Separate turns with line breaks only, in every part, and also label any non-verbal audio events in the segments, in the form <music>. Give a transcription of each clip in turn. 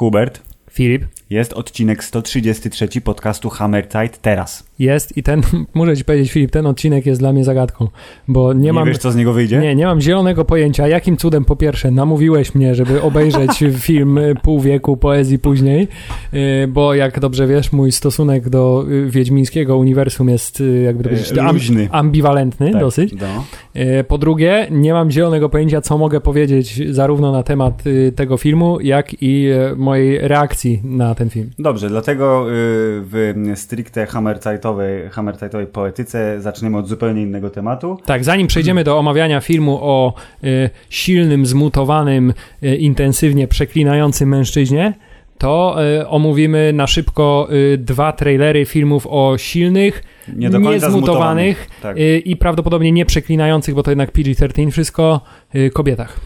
Hubert,
Filip,
jest odcinek 133 podcastu Hammerzeit teraz.
jest i ten, <laughs> muszę ci powiedzieć Filip, ten odcinek jest dla mnie zagadką, bo nie,
Nie,
mam...
wiesz, co z niego wyjdzie?
Nie, nie mam zielonego pojęcia, jakim cudem po pierwsze namówiłeś mnie, żeby obejrzeć <laughs> film y, Pół wieku poezji później, y, bo jak dobrze wiesz, mój stosunek do y, wiedźmińskiego uniwersum jest, jakby to
E,
am- ambiwalentny
Tak,
dosyć.
No.
Po drugie, nie mam zielonego pojęcia, co mogę powiedzieć zarówno na temat tego filmu, jak i mojej reakcji na ten film.
Dobrze, dlatego y, w stricte Hammerzeitowej, Hammerzeitowej poetyce zaczniemy od zupełnie innego tematu.
Tak, zanim przejdziemy do omawiania filmu o y, silnym, zmutowanym, y, intensywnie przeklinającym mężczyźnie, to y, omówimy na szybko y, dwa trailery filmów o silnych,
Nie
niezmutowanych
zmutowanych. Tak.
y, i prawdopodobnie nie przeklinających, bo to jednak PG-13, wszystko kobietach.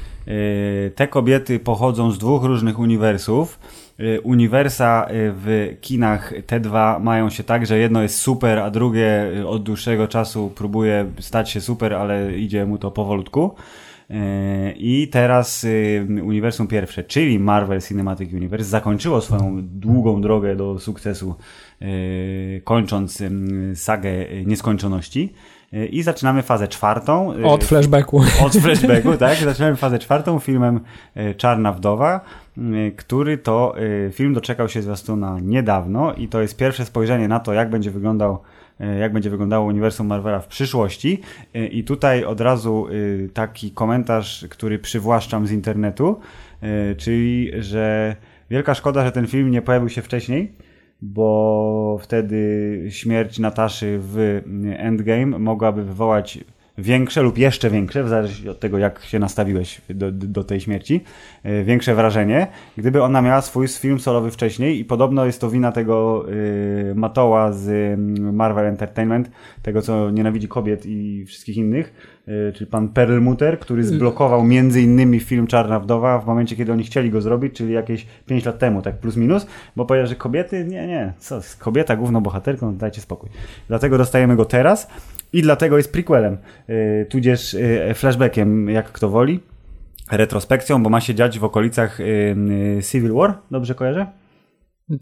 Te kobiety pochodzą z dwóch różnych uniwersów. Y, Uniwersa y, w kinach te dwa mają się tak, że jedno jest super, a drugie y, od dłuższego czasu próbuje stać się super, ale idzie mu to powolutku. I teraz uniwersum pierwsze, czyli Marvel Cinematic Universe, zakończyło swoją długą drogę do sukcesu, kończąc sagę nieskończoności. Y, I zaczynamy fazę czwartą. y,
Od flashbacku. <laughs>
od flashbacku, <laughs> tak? Zaczynamy fazę czwartą filmem e, Czarna Wdowa, który to e, film doczekał się zwiastuna niedawno i to jest pierwsze spojrzenie na to, jak będzie wyglądał e, jak będzie wyglądało uniwersum Marvela w przyszłości. E, I tutaj od razu e, taki komentarz, który przywłaszczam z internetu, e, czyli, że wielka szkoda, że ten film nie pojawił się wcześniej, bo wtedy śmierć Nataszy w Endgame mogłaby wywołać większe lub jeszcze większe, w zależności od tego, jak się nastawiłeś do, do tej śmierci, e, większe wrażenie, gdyby ona miała swój film solowy wcześniej i podobno jest to wina tego y, Matoła z mm, Marvel Entertainment, tego co nienawidzi kobiet i wszystkich innych, czyli pan Perlmutter, który zblokował między innymi film Czarna Wdowa w momencie, kiedy oni chcieli go zrobić, czyli jakieś 5 lat temu, tak plus minus, bo powiedział, że kobiety, nie, nie, co, kobieta główną bohaterką, dajcie spokój. Dlatego dostajemy go teraz i dlatego jest prequelem, y, tudzież y, flashbackiem, jak kto woli, retrospekcją, bo ma się dziać w okolicach Civil War, dobrze kojarzę?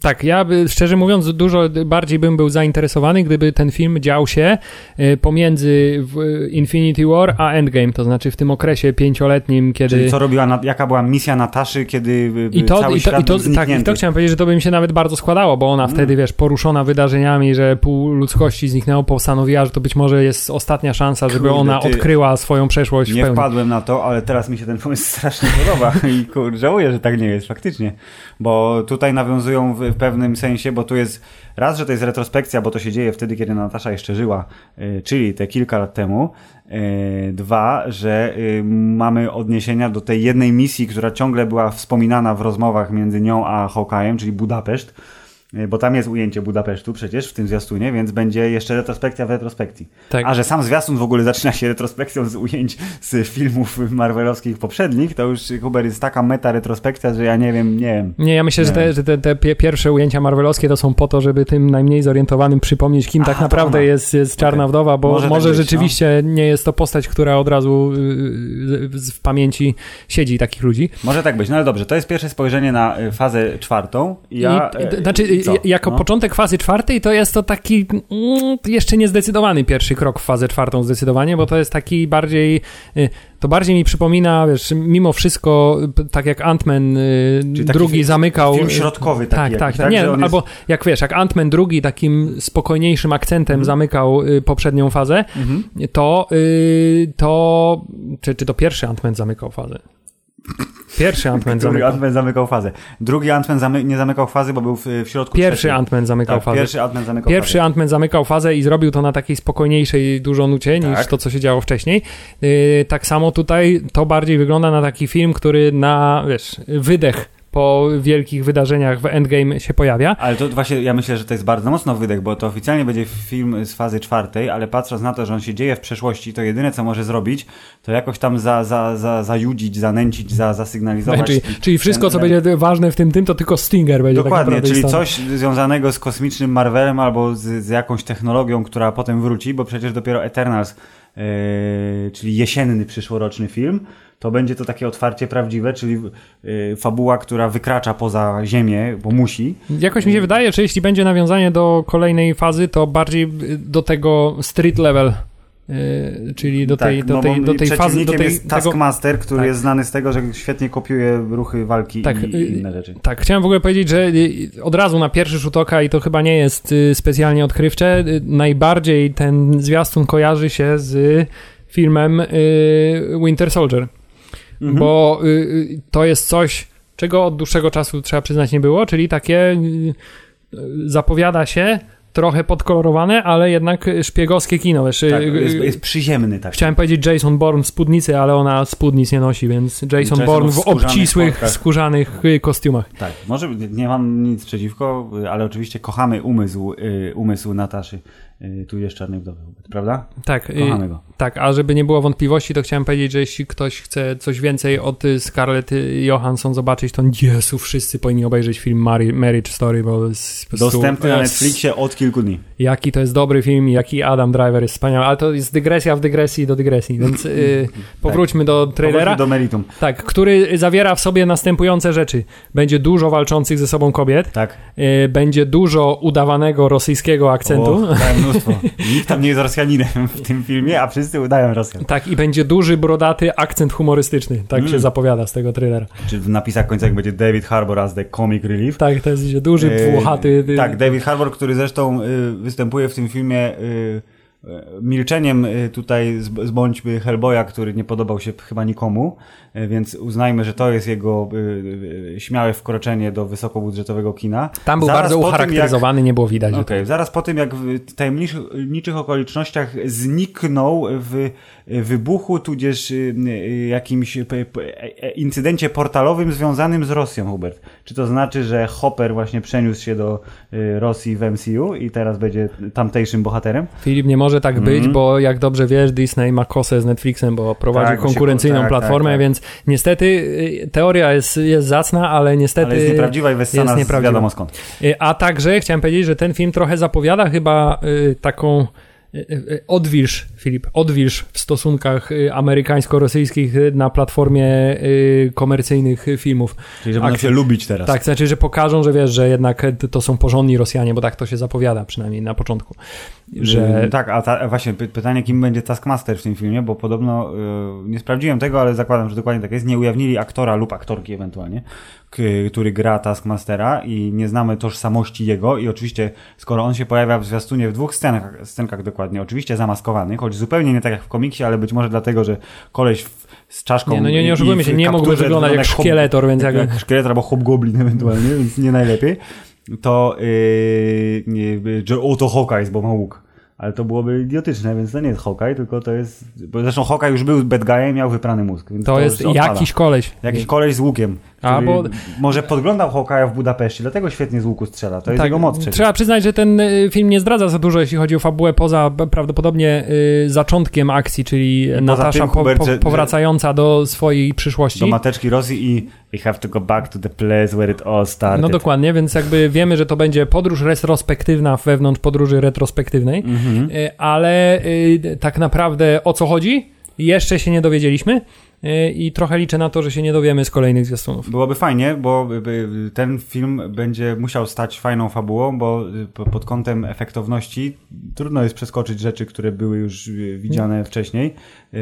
Tak, ja by, szczerze mówiąc dużo bardziej bym był zainteresowany, gdyby ten film dział się y, pomiędzy Infinity War a Endgame, to znaczy w tym okresie pięcioletnim, kiedy...
Czyli co robiła, jaka była misja Nataszy, kiedy y,
I to,
cały
i to, i to, tak, i to chciałem powiedzieć, że to by mi się nawet bardzo składało, bo ona
Mm.
wtedy, wiesz, poruszona wydarzeniami, że pół ludzkości zniknęło, postanowiła, że to być może jest ostatnia szansa, żeby
Kurde,
ona odkryła swoją przeszłość w
Nie wpadłem na to, ale teraz mi się ten pomysł <laughs> strasznie podoba i kur, żałuję, że tak nie jest faktycznie. Bo tutaj nawiązują w, pewnym sensie, bo tu jest raz, że to jest retrospekcja, bo to się dzieje wtedy, kiedy Natasza jeszcze żyła, y, czyli te kilka lat temu. Y, Dwa, że y, mamy odniesienia do tej jednej misji, która ciągle była wspominana w rozmowach między nią a Hawkeye'em, czyli Budapeszt. Y, Bo tam jest ujęcie Budapesztu przecież w tym zwiastunie, więc będzie jeszcze retrospekcja w retrospekcji.
Tak.
A że sam zwiastun w ogóle zaczyna się retrospekcją z ujęć z filmów marvelowskich poprzednich, to już Hubert jest taka meta retrospekcja, że ja nie wiem, nie wiem.
Nie, ja myślę, że,
Nie.
te, że te, te pie- pierwsze ujęcia marvelowskie to są po to, żeby tym najmniej zorientowanym przypomnieć, kim
Aha,
tak naprawdę jest, jest Czarna
Okej.
Wdowa, bo
Może
może,
tak
rzeczywiście nie jest to postać, która od razu y, y, w pamięci siedzi takich ludzi.
Może tak być, no ale dobrze, to jest pierwsze spojrzenie na y, fazę czwartą. Ja,
I,
e,
znaczy,
co?
y, jako
No.
początek fazy czwartej to jest to taki mm, jeszcze niezdecydowany pierwszy krok w fazę czwartą zdecydowanie, bo to jest taki bardziej, y, to bardziej mi przypomina, wiesz, mimo wszystko, tak jak Ant-Man y, drugi
fi-
zamykał...
Film środkowy taki
Tak,
jakiś,
tak,
tak?
Nie,
jest-
albo jak wiesz, jak Ant-Man drugi takim spokojniejszym akcentem
Mhm.
zamykał y, poprzednią fazę,
Mhm.
to, y, to czy, czy to pierwszy Ant-Man zamykał fazę? Pierwszy Ant-Man
Który
zamykał.
Ant-Man zamykał fazę. Drugi Ant-Man zamy- nie zamykał fazy, bo był w, w środku
Pierwszy. Ant-Man zamykał
tak,
fazę.
Pierwszy Ant-Man zamykał
Pierwszy. Ant-Man zamykał fazę i zrobił to na takiej spokojniejszej dużo nucie niż
Tak.
to, co się działo wcześniej. Yy, tak samo tutaj to bardziej wygląda na taki film, który na, wiesz, wydech po wielkich wydarzeniach w Endgame się pojawia.
Ale to właśnie, ja myślę, że to jest bardzo mocno wydech, bo to oficjalnie będzie film z fazy czwartej, ale patrząc na to, że on się dzieje w przeszłości, to jedyne, co może zrobić, to jakoś tam za, za, za, zajudzić, zanęcić, za, zasygnalizować.
Czyli, czyli wszystko, co będzie ważne w tym, tym, to tylko Stinger będzie tak
Dokładnie, czyli
istotne.
coś związanego z kosmicznym Marvelem albo z, z jakąś technologią, która potem wróci, bo przecież dopiero Eternals, czyli jesienny przyszłoroczny film, to będzie to takie otwarcie prawdziwe, czyli yy, fabuła, która wykracza poza Ziemię, bo musi.
Jakoś mi się wydaje, że jeśli będzie nawiązanie do kolejnej fazy, to bardziej do tego street level. Yy, czyli do tej,
tak,
do
no
tej, do tej fazy. Do tej,
jest
tego,
Taskmaster, który
tak.
jest znany z tego, że świetnie kopiuje ruchy walki
Tak,
i,
y,
i inne rzeczy.
Tak, chciałem w ogóle powiedzieć, że y, od razu na pierwszy rzut oka, i to chyba nie jest y, specjalnie odkrywcze, y, najbardziej ten zwiastun kojarzy się z filmem y, Winter Soldier.
Mhm.
Bo y, y, to jest coś, czego od dłuższego czasu trzeba przyznać nie było, czyli takie y, y, zapowiada się trochę podkolorowane, ale jednak szpiegowskie kino. Wiesz,
Tak,
y,
jest,
y,
jest przyziemny tak.
Chciałem powiedzieć Jason Bourne w spódnicy, ale ona spódnic nie nosi, więc Jason,
Jason
Bourne
w
obcisłych,
portkach.
skórzanych y, kostiumach.
Tak, może nie mam nic przeciwko, ale oczywiście kochamy umysł, y, umysł Nataszy. Y, tu jest Czarnej Wdowy, prawda?
Tak,
Kochamy go.
tak, a żeby nie było wątpliwości, to chciałem powiedzieć, że jeśli ktoś chce coś więcej od y, Scarlett Johansson zobaczyć, to Jezu, wszyscy powinni obejrzeć film Mary, Marriage Story, bo jest
Dostępny na Netflixie od kilku dni.
Jaki to jest dobry film, jaki Adam Driver jest wspaniały, ale to jest dygresja w dygresji do dygresji, więc y, <laughs> powróćmy do trailera.
Powróćmy do meritum.
Tak, który zawiera w sobie następujące rzeczy. Będzie dużo walczących ze sobą kobiet,
Tak.
będzie dużo udawanego rosyjskiego akcentu.
O, tak, mnóstwo. Nikt tam nie jest Rosjaninem w tym filmie, a wszyscy udają Rosjan.
Tak, i będzie duży, brodaty akcent humorystyczny. Tak
Mm.
się zapowiada z tego trailera.
Czy w napisach końcowych będzie David Harbour as the comic relief.
Tak, to jest duży,
E,
włochaty. y,
Tak, David Harbour, który zresztą y, występuje w tym filmie y, y, milczeniem tutaj z- zbądźmy Hellboya, który nie podobał się chyba nikomu, więc uznajmy, że to jest jego y, y, śmiałe wkroczenie do wysokobudżetowego kina.
Tam był
Zaraz
bardzo ucharakteryzowany, nie było widać.
Okej, zaraz po tym, jak w tajemniczych okolicznościach zniknął w wybuchu, tudzież jakimś e- incydencie portalowym związanym z Rosją, Hubert. Czy to znaczy, że Hopper właśnie przeniósł się do Rosji w MCU i teraz będzie tamtejszym bohaterem?
Filip, nie może tak być,
Mhm.
bo jak dobrze wiesz, Disney ma kosę z Netflixem, bo prowadzi
Tak, bo się-
konkurencyjną
tak,
platformę,
tak, tak.
więc niestety y, teoria jest, jest zacna, ale niestety...
Ale jest nieprawdziwa i wessana
jest nieprawdziwa.
wiadomo skąd.
Y, A także chciałem powiedzieć, że ten film trochę zapowiada chyba y, taką odwilż, Filip, odwilż w stosunkach y, amerykańsko-rosyjskich y, na platformie y, komercyjnych filmów.
Czyli że będą się lubić teraz.
Tak, znaczy, że pokażą, że wiesz, że jednak to są porządni Rosjanie, bo tak to się zapowiada przynajmniej na początku. Że
Tak, a ta, właśnie py- pytanie, kim będzie Taskmaster w tym filmie, bo podobno, nie sprawdziłem tego, ale zakładam, że dokładnie tak jest, nie ujawnili aktora lub aktorki ewentualnie, który gra Taskmastera i nie znamy tożsamości jego i oczywiście, skoro on się pojawia w zwiastunie w dwóch scenach, scenkach dokładnie, oczywiście zamaskowany, choć zupełnie nie tak jak w komiksie, ale być może dlatego, że koleś w, z czaszką
Nie, no nie, nie oszukujmy się, nie mógłby wyglądać jak szkieletor, więc
jak,
jak...
jak szkielet albo hobgoblin ewentualnie, więc nie najlepiej, to yy, nie, że o to Hawkeye, bo ma łuk. Ale to byłoby idiotyczne, więc to nie jest Hawkeye, tylko to jest... Bo zresztą Hawkeye już był bad guyem, miał wyprany mózg.
To
już
jest jakiś koleś.
Jakiś koleś z łukiem,
A, bo-
może podglądał Hawkeye'a w Budapeszcie, dlatego świetnie z łuku strzela. To jest jego moc przecież.
Tak, Trzeba przyznać, że ten y, film nie zdradza za dużo, jeśli chodzi o fabułę, poza prawdopodobnie y, zaczątkiem akcji, czyli Natasza
tym,
po,
Hubert,
po, powracająca do swojej przyszłości.
Do mateczki Rosji i we have to go back to the place where it all started.
No dokładnie, więc jakby wiemy, że to będzie podróż retrospektywna wewnątrz podróży retrospektywnej,
Mhm.
y, ale y, tak naprawdę o co chodzi? Jeszcze się nie dowiedzieliśmy i trochę liczę na to, że się nie dowiemy z kolejnych zwiastunów.
Byłoby fajnie, bo ten film będzie musiał stać fajną fabułą, bo y, po- pod kątem efektowności trudno jest przeskoczyć rzeczy, które były już y, widziane wcześniej, yy,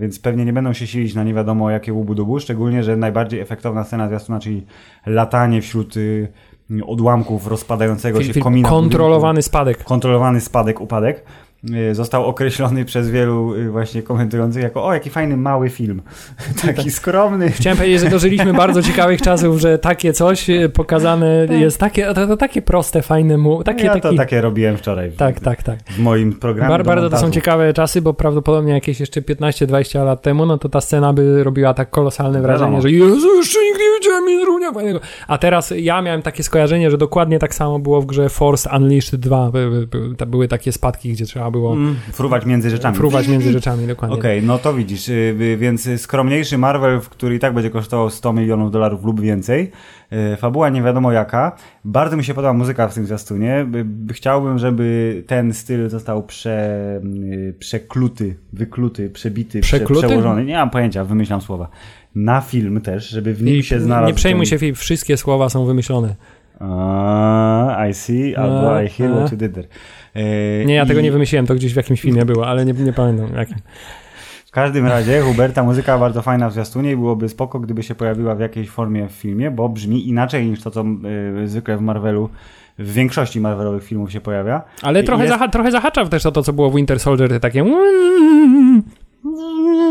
więc pewnie nie będą się silić na nie wiadomo jakie łubu-dubu, szczególnie, że najbardziej efektowna scena zwiastuna, czyli latanie wśród y, odłamków rozpadającego się
Film, film
komina. budynku.
kontrolowany spadek.
Kontrolowany spadek, upadek. Y, został określony <laughs> przez wielu y, właśnie komentujących jako o, jaki fajny mały film. <laughs> Taki skromny.
Chciałem powiedzieć, że dożyliśmy bardzo <laughs> ciekawych czasów, że takie coś y, pokazane jest takie, to, to takie proste, fajne, mu, takie,
ja
taki...
to takie robiłem wczoraj w,
Tak, tak, tak.
w moim programie.
Bar, bardzo to są ciekawe czasy, bo prawdopodobnie jakieś jeszcze 15-20 lat temu, no to ta scena by robiła tak kolosalne wrażenie,
Wiadomo.
że Jezu, jeszcze nigdy nie widziałem nic równie fajnego. A teraz ja miałem takie skojarzenie, że dokładnie tak samo było w grze Force Unleashed 2. By, by, by, to były takie spadki, gdzie trzeba było
Mm, fruwać między rzeczami.
fruwać między <laughs> rzeczami, dokładnie.
Okej, no to widzisz, y, y, więc skromniejszy Marvel, w który i tak będzie kosztował 100 milionów dolarów lub więcej. Y, Fabuła nie wiadomo jaka. Bardzo mi się podoba muzyka w tym zwiastunie. By- by- Chciałbym, żeby ten styl został prze, przekluty, wykluty, przebity, prze, przełożony. Nie mam pojęcia, wymyślam słowa. Na film też, żeby w nim
I
się znalazł.
nie przejmuj
ten-
się, Filip, wszystkie słowa są wymyślone.
A, I see, albo I hear
a.
what you did there. Y,
Nie, ja
i-
tego nie wymyśliłem, to gdzieś w jakimś filmie było, ale nie, nie pamiętam jakim.
W każdym razie Huberta muzyka bardzo fajna w zwiastunie i byłoby spoko, gdyby się pojawiła w jakiejś formie w filmie, bo brzmi inaczej niż to, co y, zwykle w Marvelu, w większości Marvelowych filmów się pojawia.
Ale trochę,
Jest-
zaha- trochę zahacza też o to, co było w Winter Soldier, te takie...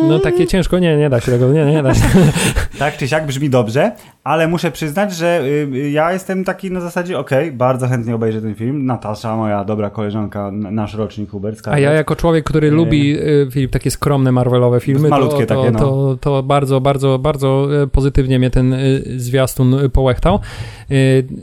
No takie ciężko, nie, nie da się tego, nie, nie da się. <laughs>
Tak czy siak brzmi dobrze, ale muszę przyznać, że y, y, ja jestem taki na zasadzie, okej, bardzo chętnie obejrzę ten film. Natasza, moja dobra koleżanka, nasz rocznik Hubert,
A ja jako człowiek, który
Nie.
lubi y, Filip, takie skromne Marvelowe filmy,
Malutkie
to, to,
takie, no.
to, to bardzo, bardzo, bardzo y, pozytywnie mnie ten y, zwiastun y, połechtał. Y,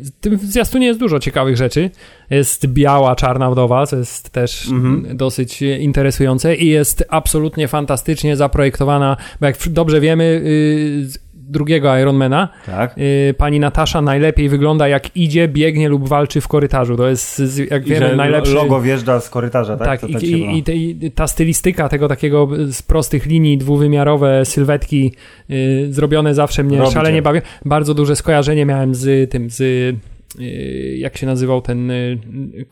W tym zwiastunie jest dużo ciekawych rzeczy. Jest biała, czarna wdowa, co jest też
Mhm.
dosyć interesujące i jest absolutnie fantastycznie zaprojektowana, bo jak dobrze wiemy, y, z drugiego Ironmana,
Tak.
y, pani Natasza najlepiej wygląda jak idzie, biegnie lub walczy w korytarzu. To jest, jak
I
wiemy, najlepszy...
logo wjeżdża z korytarza, tak?
Tak, i,
tak
i, i, ta stylistyka tego takiego z prostych linii, dwuwymiarowe sylwetki y, zrobione zawsze mnie
Robi
szalenie bawią. Bardzo duże skojarzenie miałem z tym, z jak się nazywał ten y,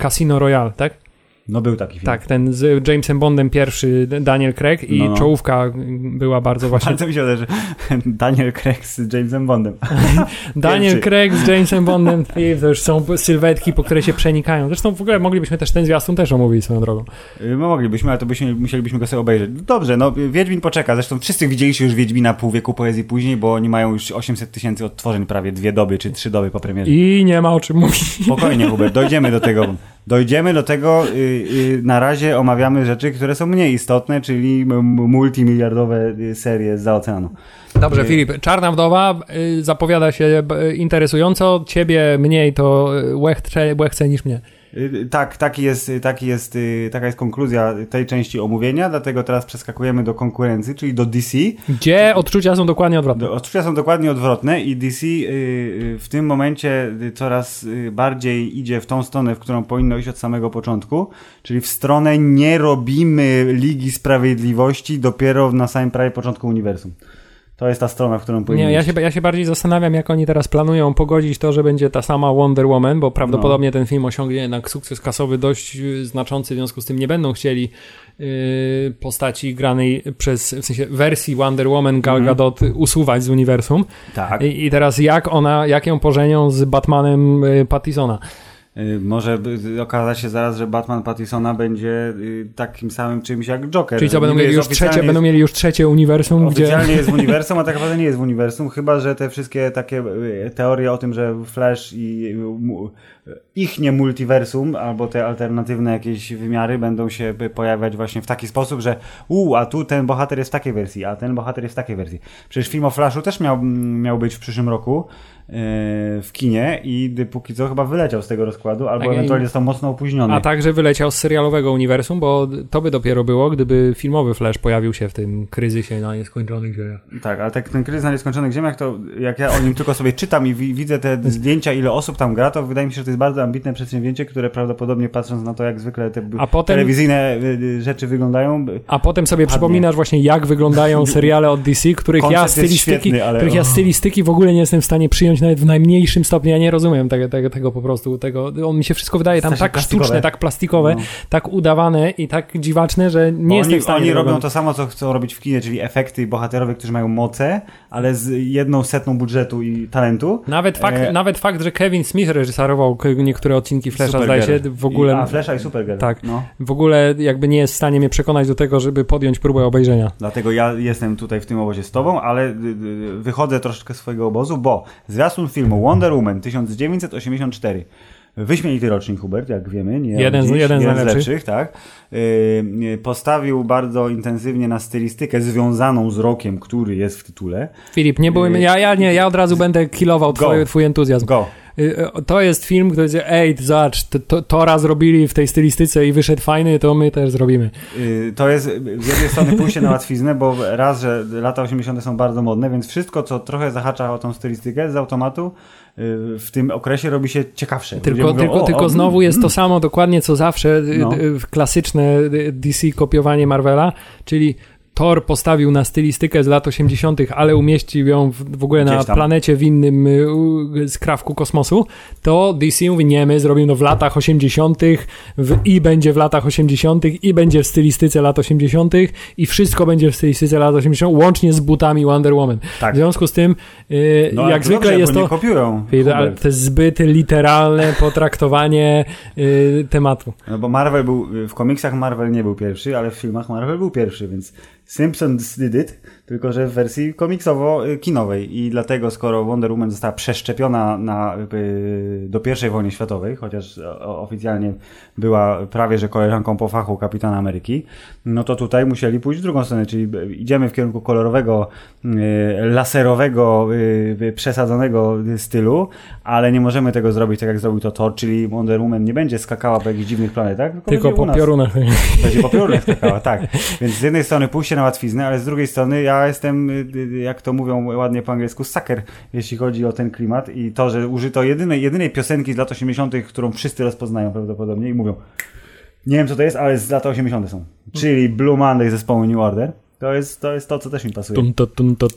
Casino Royale, tak?
No był taki film.
Tak, ten z Jamesem Bondem pierwszy, Daniel Craig i
No, no.
czołówka była bardzo <laughs> właśnie...
Bardzo mi się wydaje, że <laughs> Daniel Craig z Jamesem Bondem. <laughs>
Daniel. Craig z Jamesem Bondem, i to już są sylwetki, po które się przenikają. Zresztą w ogóle moglibyśmy też ten zwiastun też omówić swoją drogą.
Y, No moglibyśmy, ale to byśmy, musielibyśmy go sobie obejrzeć. Dobrze, no Wiedźmin poczeka. Zresztą wszyscy widzieliście już Wiedźmina pół wieku poezji później, bo oni mają już 800 tysięcy odtworzeń, prawie dwie doby czy trzy doby po premierze.
I nie ma o czym mówić.
Spokojnie, Hubert, dojdziemy do tego. Dojdziemy do tego. Y, y, na razie omawiamy rzeczy, które są mniej istotne, czyli multimiliardowe y, serie z oceanu.
Dobrze. Filip, Czarna Wdowa zapowiada się interesująco, ciebie mniej to łechce, łechce niż mnie.
Y, Tak, taki jest, taki jest, y, taka jest konkluzja tej części omówienia, dlatego teraz przeskakujemy do konkurencji, czyli do DC.
Gdzie odczucia są dokładnie odwrotne.
Odczucia są dokładnie odwrotne i DC y, y, w tym momencie y, coraz y, bardziej idzie w tą stronę, w którą powinno iść od samego początku, czyli w stronę nie robimy Ligi Sprawiedliwości dopiero na samym prawie początku uniwersum. To jest ta strona, w którą powinno
Nie, ja się, ja się bardziej zastanawiam, jak oni teraz planują pogodzić to, że będzie ta sama Wonder Woman, bo prawdopodobnie ten film osiągnie jednak sukces kasowy dość y, znaczący, w związku z tym nie będą chcieli y, postaci granej przez, w sensie wersji Wonder Woman Gal
Mhm.
Gadot usuwać z uniwersum.
Tak.
I, I teraz jak ona, jak ją pożenią z Batmanem y, Pattisona?
Y, Może okazać się zaraz, że Batman Pattisona będzie y, takim samym czymś jak Joker.
Czyli co, będą mieli
jest
już trzecie,
oficjalnie
będą mieli już trzecie uniwersum, gdzie...
Oficjalnie jest w <laughs> uniwersum, a tak naprawdę nie jest w uniwersum, chyba że te wszystkie takie y, teorie o tym, że Flash i ich nie multiversum, albo te alternatywne jakieś wymiary będą się pojawiać właśnie w taki sposób, że u, a tu ten bohater jest w takiej wersji, a ten bohater jest w takiej wersji. Przecież film o Flashu też miał, miał być w przyszłym roku y, w kinie i póki co chyba wyleciał z tego rozkładu, albo
Tak,
ewentualnie został mocno opóźniony.
A także wyleciał z serialowego uniwersum, bo to by dopiero było, gdyby filmowy Flash pojawił się w tym kryzysie na nieskończonych ziemiach.
Tak, ale tak, ten kryzys na nieskończonych ziemiach, to jak ja o nim tylko sobie czytam i wi widzę te zdjęcia, ile osób tam gra, to wydaje mi się, że to jest bardzo ambitne przedsięwzięcie, które prawdopodobnie patrząc na to, jak zwykle te
A potem-
telewizyjne y, y, rzeczy wyglądają,
A potem sobie
Ładnie.
przypominasz właśnie, jak wyglądają <laughs> seriale od DC, których ja
Koncept jest
stylistyki,
świetny, ale-
których ja stylistyki w ogóle nie jestem w stanie przyjąć nawet w najmniejszym stopniu. Ja nie rozumiem tego, tego, tego po prostu. Tego, on mi się wszystko wydaje tam tak
plastikowe.
sztuczne, tak plastikowe,
No.
tak udawane i tak dziwaczne, że nie
Bo
jestem
oni,
w stanie
oni robią to samo, co chcą robić w kinie, czyli efekty bohaterowie, którzy mają moce, ale z jedną setną budżetu i talentu.
Nawet fakt,
E,
nawet fakt, że Kevin Smith reżyserował niektóre odcinki Flasha, zdaje się, w ogóle...
I, a, Flasha i Supergirl.
Tak, no. w ogóle jakby nie jest w stanie mnie przekonać do tego, żeby podjąć próbę obejrzenia.
Dlatego ja jestem tutaj w tym obozie z tobą, ale wychodzę troszeczkę z swojego obozu, bo zwiastun filmu Wonder Woman 1984 Wyśmienity rocznik Hubert, jak wiemy. Nie
jeden,
dziś,
jeden,
jeden
z
lepszych. lepszych tak. Yy, postawił bardzo intensywnie na stylistykę związaną z rokiem, który jest w tytule.
Filip, nie byłem, yy, ja, ja nie, ja od razu będę kilował twój, twój entuzjazm.
Go.
Yy, to jest film, który jest, ej, zobacz, to, to, to, raz robili w tej stylistyce i wyszedł fajny, to my też zrobimy.
Yy, to jest z jednej strony pójście na łatwiznę, bo raz, że lata 80. są bardzo modne, więc wszystko, co trochę zahacza o tą stylistykę z automatu, Y, w tym okresie robi się ciekawsze.
Tylko, mówią, tylko, o, tylko o, znowu jest to samo dokładnie co zawsze, y, no. klasyczne DC kopiowanie Marvela, czyli Thor postawił na stylistykę z lat 80., ale umieścił ją w, w ogóle na planecie w innym y, skrawku kosmosu, to DC mówi, nie, my zrobimy to w latach 80. W, i będzie w latach 80. i będzie w stylistyce lat 80. i wszystko będzie w stylistyce lat 80. łącznie z butami Wonder Woman. Tak. W związku z tym, y, no, jak zwykle dobrze, jest to...
kopiują.
Ale to jest zbyt literalne <laughs> potraktowanie y, tematu.
No bo Marvel był, w komiksach Marvel nie był pierwszy, ale w filmach Marvel był pierwszy, więc Simpsons did it, tylko że w wersji komiksowo-kinowej i dlatego skoro Wonder Woman została przeszczepiona na, y, do pierwszej wojny światowej, chociaż oficjalnie była prawie że koleżanką po fachu Kapitana Ameryki, no to tutaj musieli pójść w drugą stronę, czyli idziemy w kierunku kolorowego, y, laserowego, y, przesadzonego stylu, ale nie możemy tego zrobić tak jak zrobił to Thor, czyli Wonder Woman nie będzie skakała po jakichś dziwnych planetach,
tylko, tylko po piorunach.
Będzie po piorunach skakała, tak. Więc z jednej strony pójście na łatwiznę, ale z drugiej strony ja jestem, jak to mówią ładnie po angielsku, sucker, jeśli chodzi o ten klimat i to, że użyto jedynej, jedynej piosenki z lat 80., którą wszyscy rozpoznają prawdopodobnie i mówią, nie wiem co to jest, ale z lat 80. są. Czyli Blue Monday zespołu New Order. To jest, to jest to, co też mi pasuje.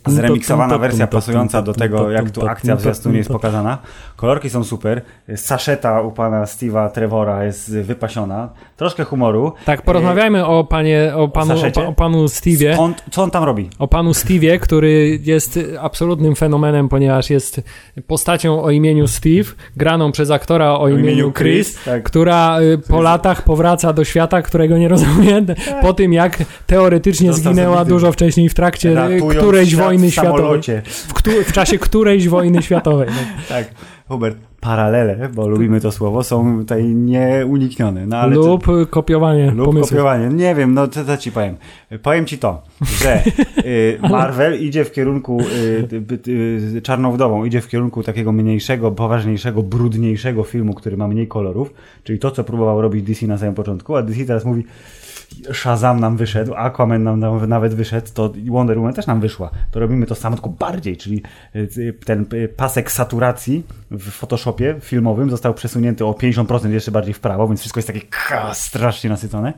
Zremiksowana wersja pasująca do tego, jak tu akcja w zwiastunie jest pokazana. Kolorki są super. Saszeta u pana Steve'a Trevora jest wypasiona. Troszkę humoru.
Tak, porozmawiajmy o panie, o panu, o, o panu Steve'ie.
Skąd, co on tam robi?
O panu Steve'ie, który jest absolutnym fenomenem, ponieważ jest postacią o imieniu Steve, graną przez aktora o, o imieniu Chris, Chris tak. która y, po latach powraca do świata, którego nie rozumie, tak. po tym jak teoretycznie zginęła zginęła dużo wcześniej w trakcie którejś wojny światowej. W, w, czasie którejś wojny światowej. No. <laughs>
Tak, Hubert, paralele, bo lubimy to słowo, są tutaj nieuniknione. No, ale
lub to, kopiowanie
Lub pomysłów. kopiowanie. Nie wiem, no co, co ci powiem. Powiem ci to, że y, <laughs> Marvel idzie w kierunku y, y, Czarnowdową, idzie w kierunku takiego mniejszego, poważniejszego, brudniejszego filmu, który ma mniej kolorów, czyli to, co próbował robić DC na samym początku, a DC teraz mówi Shazam nam wyszedł, Aquaman nam nawet wyszedł, to Wonder Woman też nam wyszła. To robimy to samo, tylko bardziej, czyli y, ten y, pasek saturacji w Photoshopie filmowym został przesunięty o 50% jeszcze bardziej w prawo, więc wszystko jest takie strasznie nasycone.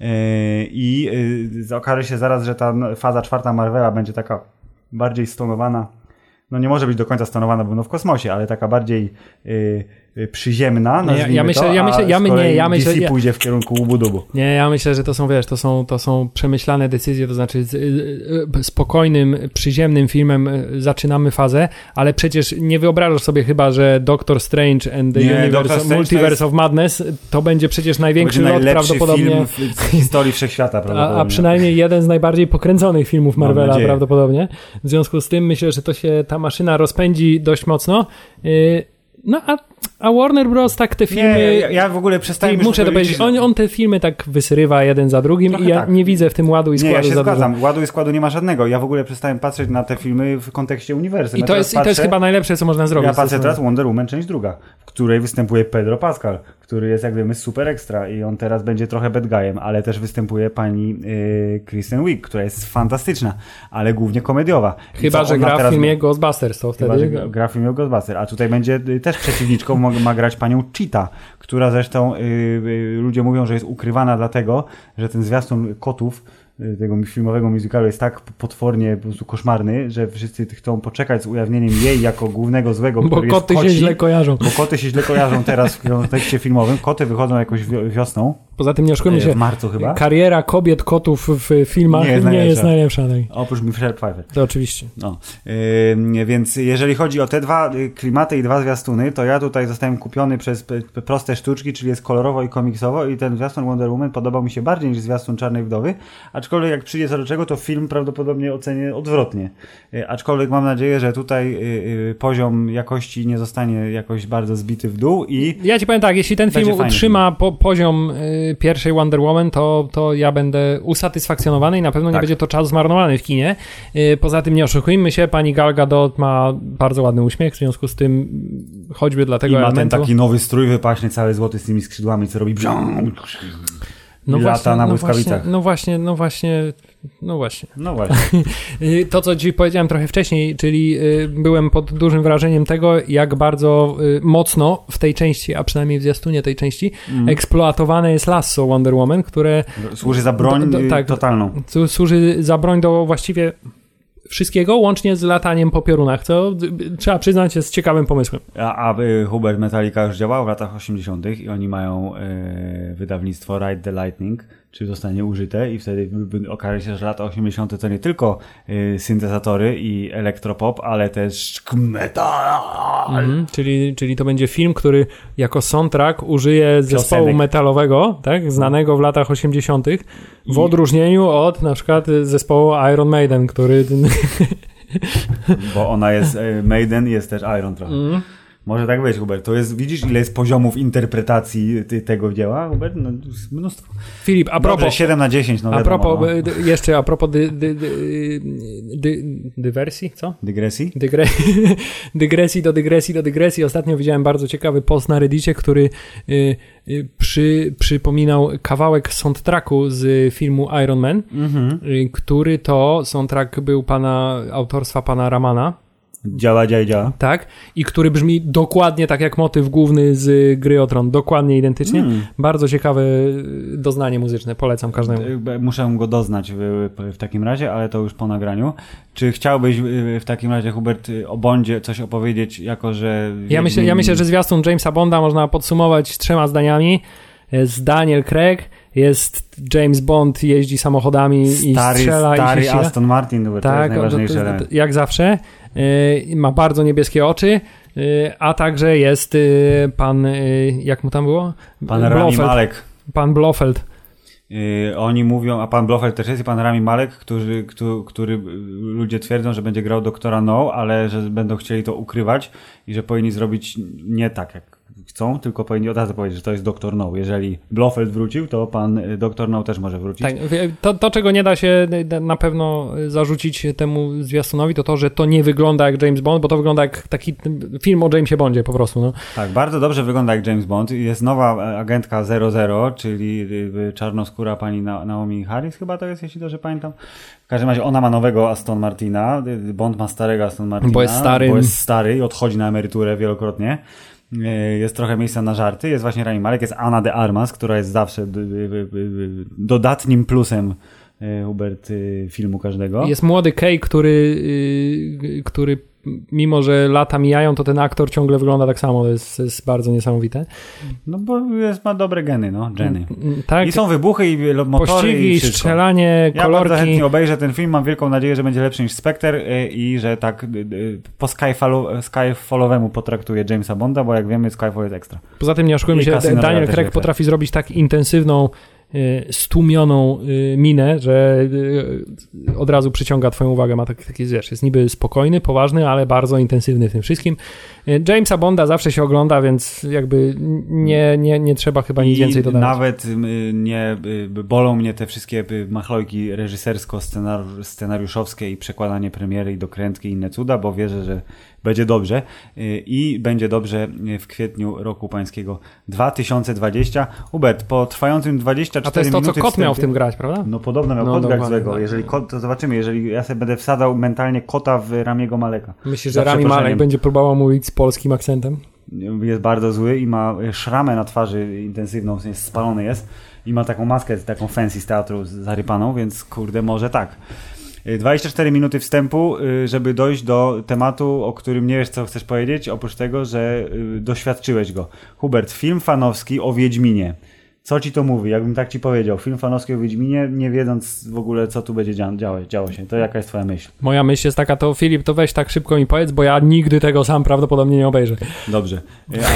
Y, I okaże się zaraz, że ta faza czwarta Marvela będzie taka bardziej stonowana no nie może być do końca stanowana, bo no w kosmosie, ale taka bardziej przyziemna,
nie, ja, myślę,
to,
ja myślę, ja, nie, ja myślę,
DC pójdzie w kierunku ubudubu.
Nie, ja myślę, że to są, wiesz, to są, to są przemyślane decyzje, to znaczy z, y, spokojnym, przyziemnym filmem zaczynamy fazę, ale przecież nie wyobrażasz sobie chyba, że Doctor Strange and the nie, Universe, Multiverse jest... of Madness to będzie przecież największy
lot
prawdopodobnie
film w <laughs> historii wszechświata prawdopodobnie.
A, a przynajmniej jeden z najbardziej pokręconych filmów Marvela prawdopodobnie. W związku z tym myślę, że to się tam maszyna rozpędzi dość mocno. Y, no a a Warner Bros. tak te filmy.
Nie, ja, ja w ogóle przestałem.
Muszę to powiedzieć, on, on, te filmy tak wysyrywa jeden za drugim Trochę i ja tak. nie widzę w tym ładu i składu.
Nie, ja się zgadzam. Dużo. Ładu i składu nie ma żadnego. Ja w ogóle przestałem patrzeć na te filmy w kontekście uniwersum.
I to, jest, patrzę, i to jest chyba najlepsze, co można zrobić.
Ja patrzę teraz Wonder Woman, część druga, w której występuje Pedro Pascal, który jest, jak wiemy, super ekstra i on teraz będzie trochę bad guyem, ale też występuje pani y, Kristen Wiig, która jest fantastyczna, ale głównie komediowa.
Chyba, że gra w filmie Ghostbusters, to wtedy. Chyba,
że gra w filmie Ghostbusters, a tutaj będzie y, też przeciwniczką, ma, ma grać panią Cheetah, która zresztą yy, ludzie mówią, że jest ukrywana dlatego, że ten zwiastun kotów y, tego filmowego musicalu jest tak potwornie po prostu koszmarny, że wszyscy chcą poczekać z ujawnieniem jej jako głównego złego,
Bo koty się źle kojarzą.
Bo koty się źle kojarzą teraz w kontekście filmowym. Koty wychodzą jakoś wiosną.
Poza tym nie oszukujmy
E,
się,
w marcu chyba.
kariera kobiet, kotów w filmach
Nie
nie
jest
jest
najlepsza.
najlepsza. tak.
Oprócz Pfeiffer.
To oczywiście.
No. Yy, więc jeżeli chodzi o te dwa y, klimaty i dwa zwiastuny, to ja tutaj zostałem kupiony przez proste sztuczki, czyli jest kolorowo i komiksowo i ten zwiastun Wonder Woman podobał mi się bardziej niż zwiastun Czarnej Wdowy, aczkolwiek jak przyjdzie co do czego, to film prawdopodobnie ocenię odwrotnie. Yy, aczkolwiek mam nadzieję, że tutaj yy, poziom jakości nie zostanie jakoś bardzo zbity w dół i
Ja ci powiem tak, jeśli ten film utrzyma po, poziom pierwszej Wonder Woman, to, to ja będę usatysfakcjonowany i na pewno nie
Tak.
będzie to czas zmarnowany w kinie. Y, poza tym nie oszukujmy się, pani Gal Gadot ma bardzo ładny uśmiech, w związku z tym choćby dla
i ma ten
elementu...
taki nowy strój wypaśny, cały złoty z tymi skrzydłami, co robi bzią,
no
lata na
no
błyskawicach.
właśnie, no właśnie, no właśnie, no właśnie.
No właśnie. <laughs>
Y, To, co ci powiedziałem trochę wcześniej, czyli y, byłem pod dużym wrażeniem tego, jak bardzo y, mocno w tej części, a przynajmniej w zwiastunie tej części,
Mm.
eksploatowane jest lasso Wonder Woman, które
Służy za broń
Do- do- tak.
totalną.
służy za broń do właściwie wszystkiego, łącznie z lataniem po piorunach, co trzeba przyznać jest ciekawym pomysłem.
A, a Hubert Metallica już działał w latach 80. i oni mają y, wydawnictwo Ride the Lightning, czyli zostanie użyte i wtedy okaże się, że lata 80. to nie tylko y, syntezatory i elektropop, ale też metal.
Mhm, czyli, czyli to będzie film, który jako soundtrack użyje zespołu
Piosenek.
metalowego, tak, znanego w latach 80., w
I-
odróżnieniu od na przykład zespołu Iron Maiden, który. <laughs>
Bo ona jest y, Maiden, jest też Iron trochę.
Mm.
Może tak być, Hubert. To jest, widzisz, ile jest poziomów interpretacji ty, tego dzieła, Hubert? No, mnóstwo.
Filip, a propos.
Dobrze, 7 na 10, no
a
wiadomo,
propos,
no.
jeszcze a propos dy, dy, dy, dy, dywersji, co?
Dygresji?
Dygre... <laughs> dygresji do dygresji do dygresji. Ostatnio widziałem bardzo ciekawy post na Reddicie, który y, y, przy, przypominał kawałek soundtracku z filmu Iron Man,
Mhm.
y, który to soundtrack był pana autorstwa pana Ramana,
Działa, działa, działa.
tak? I który brzmi dokładnie tak jak motyw główny z gry o Tron, dokładnie identycznie.
Mm.
Bardzo ciekawe y, doznanie muzyczne, polecam każdemu.
Y, Muszę go doznać w, w takim razie, ale to już po nagraniu. Czy chciałbyś y, w takim razie, Hubert, y, o Bondzie coś opowiedzieć, jako że...
Ja myślę, ja myślę, że zwiastun Jamesa Bonda można podsumować trzema zdaniami. Jest Daniel Craig, jest James Bond, jeździ samochodami i
Stary,
strzela
stary
i się.
Aston Martin,
Tak,
to jest
to-
najważniejszy
to- to-
element.
jak zawsze. Yy, ma bardzo niebieskie oczy, yy, a także jest yy, pan, jak mu tam było?
Pan Rami
Blofeld.
Malek.
Pan Blofeld.
Y, oni mówią, a pan Blofeld też jest i pan Rami Malek, który, który, który y, ludzie twierdzą, że będzie grał doktora No, ale że będą chcieli to ukrywać i że powinni zrobić nie tak, jak chcą, tylko powinni od razu powiedzieć, że to jest doktor No. Jeżeli Blofeld wrócił, to pan y, doktor No też może wrócić.
Tak, wie- to, to, czego nie da się y, na pewno zarzucić temu zwiastunowi, to to, że to nie wygląda jak James Bond, bo to wygląda jak taki film o Jamesie Bondzie po prostu. No.
Tak, bardzo dobrze wygląda jak James Bond. Jest nowa agentka 00, czyli y, czarnoskóra pani Na- Naomi Harris chyba to jest, jeśli dobrze pamiętam. W każdym razie ona ma nowego Aston Martina, y, Bond ma starego Aston Martina.
Bo jest stary.
Bo jest stary i odchodzi na emeryturę wielokrotnie. Y, Jest trochę miejsca na żarty. Jest właśnie Rami Malek, jest Anna de Armas, która jest zawsze y, y, y, y, dodatnim plusem y, Hubert y, filmu każdego.
Jest młody Kay, który, yy, który mimo, że lata mijają, to ten aktor ciągle wygląda tak samo. To jest, jest bardzo niesamowite.
No bo jest, ma dobre geny, no, Jenny.
Mm, Tak,
I są wybuchy i motory
pościgi,
i wszystko.
strzelanie,
Ja bardzo
kolorki.
chętnie obejrzę ten film, mam wielką nadzieję, że będzie lepszy niż Spectre y, i że tak y, y, po Skyfallu, Skyfallowemu potraktuje Jamesa Bonda, bo jak wiemy Skyfall jest ekstra.
Poza tym nie oszukujmy się, Daniel Craig potrafi zrobić tak intensywną, stłumioną y, minę, że y, od razu przyciąga twoją uwagę. Ma taki, taki, wiesz, jest niby spokojny, poważny, ale bardzo intensywny w tym wszystkim. Y, Jamesa Bonda zawsze się ogląda, więc jakby nie, nie, nie trzeba chyba nic
I
więcej dodać.
nawet y, nie y, bolą mnie te wszystkie y, machlojki reżysersko-scenariuszowskie i przekładanie premiery i dokrętki i inne cuda, bo wierzę, że będzie dobrze y, i będzie dobrze y, w kwietniu roku pańskiego 2020. Hubert, po trwającym 24
A to jest to, co
minuty
kot miał w tym grać, prawda?
No podobno miał
No,
kot grać złego.
tak.
Jeżeli kot, to zobaczymy. Jeżeli ja sobie będę wsadzał mentalnie kota w Ramiego Maleka.
Myślisz, że Rami. Malek będzie próbował mówić z polskim akcentem?
Jest bardzo zły i ma szramę na twarzy intensywną, sensie spalony jest. I ma taką maskę, taką fancy z teatru zarypaną, więc kurde, może tak. Y, 24 minuty wstępu, y, żeby dojść do tematu, o którym nie wiesz, co chcesz powiedzieć, oprócz tego, że y, doświadczyłeś go. Hubert, film fanowski o Wiedźminie. Co ci to mówi? Jakbym tak ci powiedział, film fanowski o Wiedźminie, nie wiedząc w ogóle, co tu będzie dzia- działo, działo się. To jaka jest twoja myśl?
Moja myśl jest taka, to Filip, to weź tak szybko mi powiedz, bo ja nigdy tego sam prawdopodobnie nie obejrzę.
Dobrze.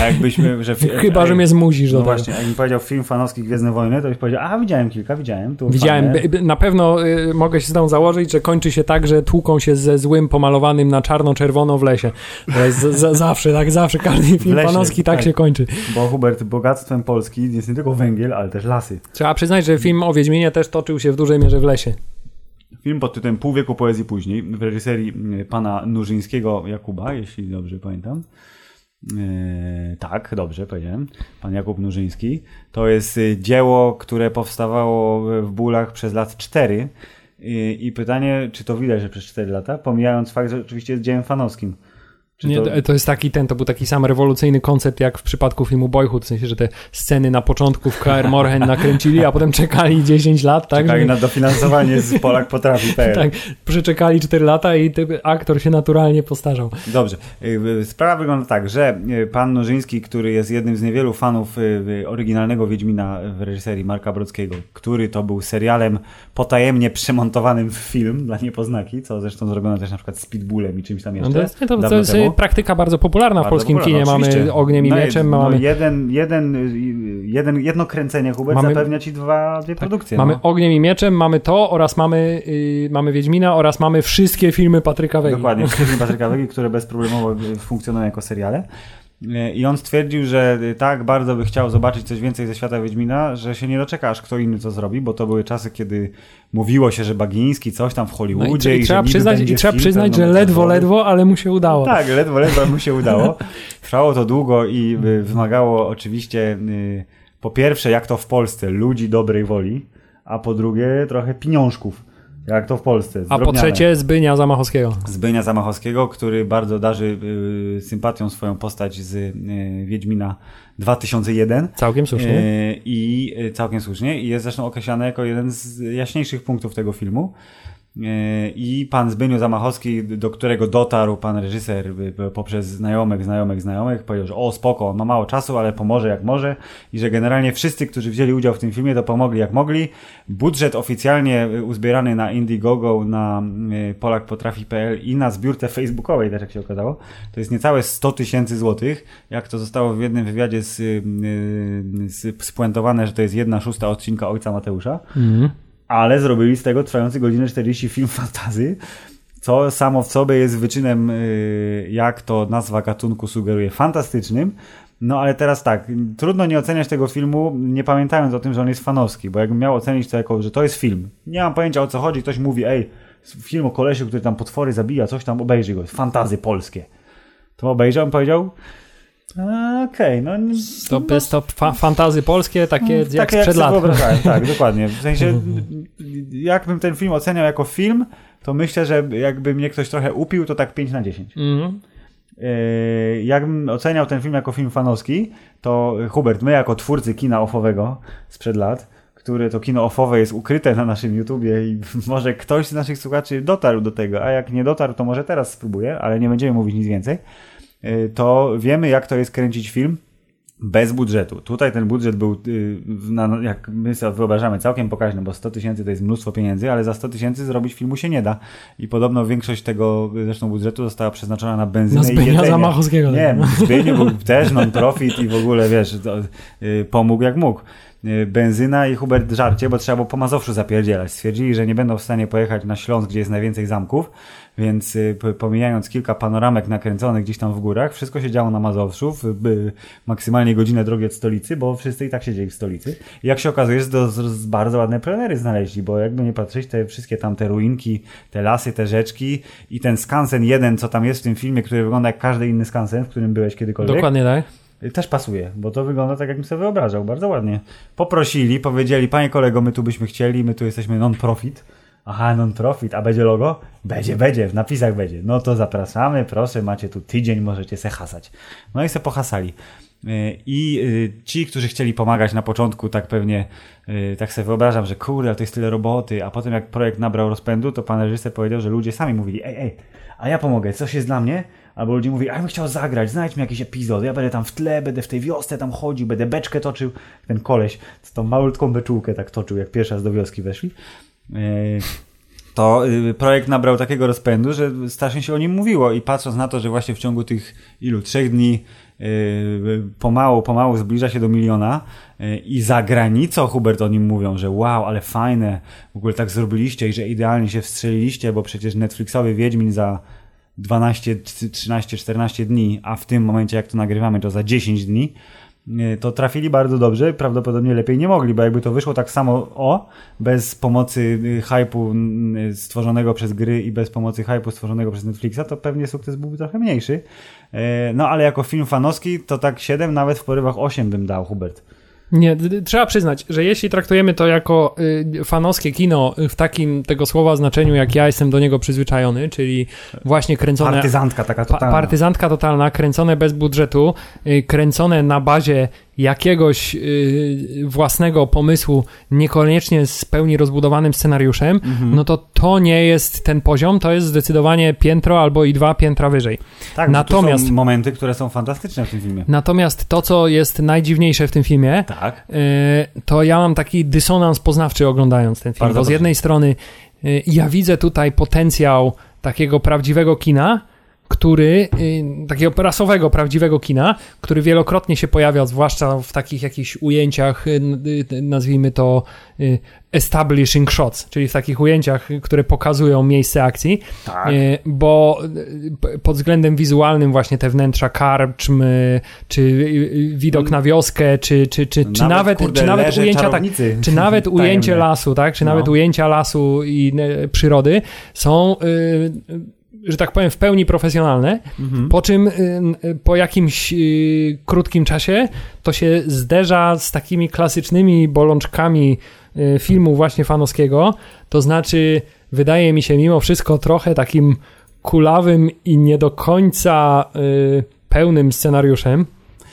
A jakbyśmy... Że, <laughs>
Chyba, że mnie zmusisz do
No
tego.
właśnie, jakbym powiedział film fanowski Gwiezdne Wojny, to byś powiedział, a widziałem kilka, widziałem. Tu
Widziałem,
fajne.
na pewno y, mogę się z tą założyć, że kończy się tak, że tłuką się ze złym pomalowanym na czarno-czerwono w lesie. Zawsze, tak zawsze, każdy film
lesie,
panowski tak,
tak.
się kończy.
Bo Hubert, bogactwem Polski jest nie tylko węgiel, ale też lasy.
Trzeba przyznać, że film o Wiedźminie też toczył się w dużej mierze w lesie.
Film pod tytułem Pół wieku poezji później w reżyserii y, pana Nurzyńskiego Jakuba, jeśli dobrze pamiętam. Yy, tak, dobrze powiedziałem. Pan Jakub Nurzyński. To jest y, dzieło, które powstawało w bólach przez lat 4. I pytanie, czy to widać, że przez 4 lata, pomijając fakt, że oczywiście jest dziełem fanowskim. Czy
Nie,
to...
to... jest taki ten, to był taki sam rewolucyjny koncept jak w przypadku filmu Boyhood, w sensie, że te sceny na początku w KR Morhen nakręcili, a potem czekali 10 lat, tak?
Czekali
żeby-
na dofinansowanie z Polak potrafi. PL. <laughs>
Tak, przeczekali 4 lata i aktor się naturalnie postarzał.
Dobrze. Y, Sprawa wygląda tak, że y, pan Nożyński, który jest jednym z niewielu fanów y, y, oryginalnego Wiedźmina w reżyserii Marka Brodskiego, który to był serialem potajemnie przemontowanym w film dla niepoznaki, co zresztą zrobiono też na przykład z Pitbullem i czymś tam
No
jeszcze.
to jest, to, to praktyka bardzo popularna w
Bardzo
polskim
popularna,
kinie. Mamy. Ogniem i
No,
Mieczem,
no,
mamy,
jeden, jeden, jeden, jedno kręcenie, Hubert,
Mamy- Tak.
zapewnia ci dwa, dwie produkcje.
mamy
no.
Ogniem i Mieczem, mamy to oraz mamy, yy, mamy Wiedźmina oraz mamy wszystkie filmy Patryka Wegi.
Dokładnie, wszystkie <laughs> Patryka Wegi, które bezproblemowo y, funkcjonują jako seriale. I on stwierdził, że tak bardzo by chciał zobaczyć coś więcej ze świata Wiedźmina, że się nie doczeka, aż kto inny to zrobi, bo to były czasy, kiedy mówiło się, że Bagiński coś tam w
No i,
Hollywoodzie
i,
i,
trzeba przyznać, I trzeba
film
przyznać, że ledwo, ledwo, ale mu się udało.
Tak, ledwo, ledwo mu się udało. <laughs> Trwało to długo i y, wymagało oczywiście y, po pierwsze, jak to w Polsce, ludzi dobrej woli, a po drugie trochę pieniążków, jak to w Polsce.
A po
zdrobniane.
trzecie Zbynia Zamachowskiego.
Zbynia Zamachowskiego, który bardzo darzy y, sympatią swoją postać z y, Wiedźmina 2001.
Całkiem słusznie.
Y, I y, całkiem słusznie. I jest zresztą określany jako jeden z jaśniejszych punktów tego filmu. Y, I pan Zbyniu Zamachowski, do którego dotarł pan reżyser y, poprzez znajomych, znajomych, znajomych, powiedział, że o spoko, on ma mało czasu, ale pomoże jak może i że generalnie wszyscy, którzy wzięli udział w tym filmie, to pomogli jak mogli. Budżet oficjalnie y, uzbierany na Indiegogo, na y, polakpotrafi.pl i na zbiórce facebookowej, też jak się okazało, to jest niecałe 100 tysięcy złotych, jak to zostało w jednym wywiadzie z, z, spuentowane, że to jest jedna szósta odcinka Ojca Mateusza
Mhm.
Ale zrobili z tego trwający godzinę 40 film fantazy, co samo w sobie jest wyczynem, y, jak to nazwa gatunku sugeruje, fantastycznym. No ale teraz tak, trudno nie oceniać tego filmu, nie pamiętając o tym, że on jest fanowski, bo jakbym miał ocenić to jako, że to jest film, nie mam pojęcia o co chodzi, ktoś mówi, ej, film o kolesiu, który tam potwory zabija, coś tam, obejrzyj go, fantazy polskie. To obejrzał, powiedział, "A, okej, no...
To
no,
jest to fa fantazy polskie, takie jak
takie
sprzed
sobie
lat.
tak, dokładnie. W sensie, <laughs> jakbym ten film oceniał jako film, to myślę, że jakby mnie ktoś trochę upił, to tak 5 na 10.
Mhm.
Yy, jakbym oceniał ten film jako film fanowski, to Hubert, my jako twórcy kina offowego sprzed lat, które to kino offowe jest ukryte na naszym YouTubie i <laughs> może ktoś z naszych słuchaczy dotarł do tego, a jak nie dotarł, to może teraz spróbuje, ale nie będziemy mówić nic więcej, to wiemy jak to jest kręcić film bez budżetu. Tutaj ten budżet był, na, jak my sobie wyobrażamy, całkiem pokaźny, bo 100 tysięcy to jest mnóstwo pieniędzy, ale za 100 tysięcy zrobić filmu się nie da. I podobno większość tego zresztą budżetu została przeznaczona na benzynę
Na
i jedzenie.
Zamachowskiego.
Nie, Zbyniu był też non-profit i w ogóle, wiesz, to, y, pomógł jak mógł. Y, Benzyna i Hubert żarcie, bo trzeba było po Mazowszu zapierdzielać. Stwierdzili, że nie będą w stanie pojechać na Śląsk, gdzie jest najwięcej zamków, więc y, pomijając kilka panoramek nakręconych gdzieś tam w górach, wszystko się działo na Mazowszu, w maksymalnie godzinę drogi od stolicy, bo wszyscy i tak siedzieli w stolicy. I jak się okazuje, to bardzo ładne plenery znaleźli, bo jakby nie patrzeć, te wszystkie tam te ruinki, te lasy, te rzeczki i ten skansen jeden, co tam jest w tym filmie, który wygląda jak każdy inny skansen, w którym byłeś kiedykolwiek.
Dokładnie tak.
Też pasuje, bo to wygląda tak, jakbym sobie wyobrażał, bardzo ładnie. Poprosili, powiedzieli, panie kolego, my tu byśmy chcieli, my tu jesteśmy non-profit. Aha, non-profit, a będzie logo? Będzie, będzie, w napisach będzie. No to zapraszamy, proszę, macie tu tydzień, możecie se hasać. No i se pohasali. Yy, I yy, ci, którzy chcieli pomagać na początku, tak pewnie, tak sobie wyobrażam, że kurde, to jest tyle roboty, a potem jak projekt nabrał rozpędu, to pan reżyser powiedział, że ludzie sami mówili, ej, ej, a ja pomogę, coś jest dla mnie? Albo ludzie mówią, a ja bym chciał zagrać, znajdź mi jakiś epizod, ja będę tam w tle, będę w tej wiosce tam chodził, będę beczkę toczył. Ten koleś z tą malutką beczułkę tak toczył, jak pierwszy raz do wioski weszli. Yy, to y, projekt nabrał takiego rozpędu, że strasznie się o nim mówiło i patrząc na to, że właśnie w ciągu tych ilu, trzech dni yy, pomału, pomału zbliża się do miliona yy, i za granicą Hubert o nim mówią, że wow, ale fajne, w ogóle tak zrobiliście i że idealnie się wstrzeliliście, bo przecież Netflixowy Wiedźmin za 12, 13, 14 dni, a w tym momencie jak to nagrywamy to za 10 dni, to trafili bardzo dobrze, prawdopodobnie lepiej nie mogli, bo jakby to wyszło tak samo o, bez pomocy y, hypu stworzonego przez gry i bez pomocy hypu stworzonego przez Netflixa, to pewnie sukces byłby trochę mniejszy. E, no ale jako film fanowski to tak 7, nawet w porywach 8 bym dał, Hubert.
Nie, trzeba przyznać, że jeśli traktujemy to jako y, fanowskie kino w takim tego słowa znaczeniu, jak ja jestem do niego przyzwyczajony, czyli właśnie kręcone...
Partyzantka taka totalna.
Pa, partyzantka totalna, kręcone bez budżetu, y, kręcone na bazie jakiegoś y, własnego pomysłu, niekoniecznie z pełni rozbudowanym scenariuszem, mhm. no to to nie jest ten poziom, to jest zdecydowanie piętro albo i dwa piętra wyżej.
Tak, natomiast są momenty, które są fantastyczne w tym filmie.
Natomiast to, co jest najdziwniejsze w tym filmie,
tak.
y, to ja mam taki dysonans poznawczy oglądając ten film, Bardzo bo z jednej strony y, ja widzę tutaj potencjał takiego prawdziwego kina, który, y, takiego prasowego, prawdziwego kina, który wielokrotnie się pojawia, zwłaszcza w takich jakichś ujęciach, y, y, nazwijmy to establishing shots, czyli w takich ujęciach, które pokazują miejsce akcji,
tak.
bo pod względem wizualnym właśnie te wnętrza karczm, czy widok na wioskę, czy, czy, czy, czy nawet, kurde, czy nawet ujęcia tak, czy nawet <laughs> ujęcie lasu, tak, czy no. nawet ujęcia lasu i przyrody są że tak powiem, w pełni profesjonalne, mhm. po czym y, y, po jakimś y, krótkim czasie to się zderza z takimi klasycznymi bolączkami filmu właśnie fanowskiego, to znaczy wydaje mi się mimo wszystko trochę takim kulawym i nie do końca pełnym scenariuszem.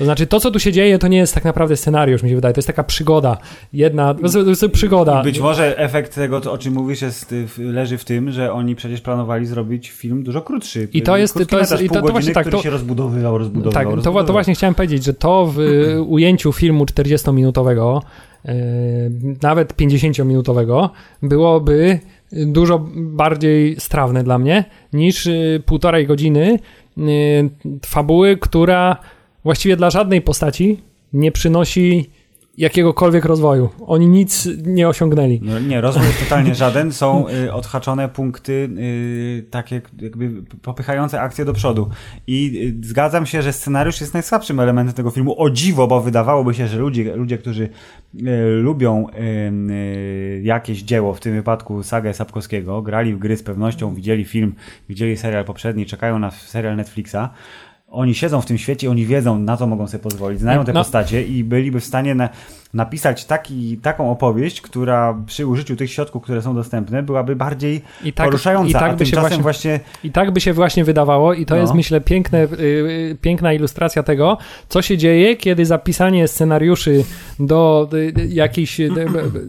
To znaczy, to co tu się dzieje, to nie jest tak naprawdę scenariusz, mi się wydaje. To jest taka przygoda. Jedna, to jest, przygoda.
Być może efekt tego, o czym mówisz, jest, leży w tym, że oni przecież planowali zrobić film dużo krótszy.
I to jest, to jest,
i
to,
to
właśnie tak.
To się rozbudowywał, rozbudowywał.
Tak,
rozbudowywał.
To, to właśnie chciałem powiedzieć, że to w ujęciu filmu 40-minutowego, yy, nawet 50-minutowego, byłoby dużo bardziej strawne dla mnie niż yy, półtorej godziny yy, fabuły, która właściwie dla żadnej postaci nie przynosi jakiegokolwiek rozwoju. Oni nic nie osiągnęli.
No, nie, rozwój jest totalnie żaden. Są y, odhaczone punkty y, takie jakby popychające akcję do przodu. I y, zgadzam się, że scenariusz jest najsłabszym elementem tego filmu. O dziwo, bo wydawałoby się, że ludzie, ludzie którzy y, lubią y, jakieś dzieło, w tym wypadku sagę Sapkowskiego, grali w gry z pewnością, widzieli film, widzieli serial poprzedni, czekają na serial Netflixa, oni siedzą w tym świecie, oni wiedzą, na co mogą sobie pozwolić, znają te no. postacie i byliby w stanie na, napisać taki, taką opowieść, która przy użyciu tych środków, które są dostępne, byłaby bardziej I tak, poruszająca, i tak by się właśnie, właśnie,
I tak by się właśnie wydawało i to no. jest, myślę, piękne, yy, piękna ilustracja tego, co się dzieje, kiedy zapisanie scenariuszy do y, jakichś y,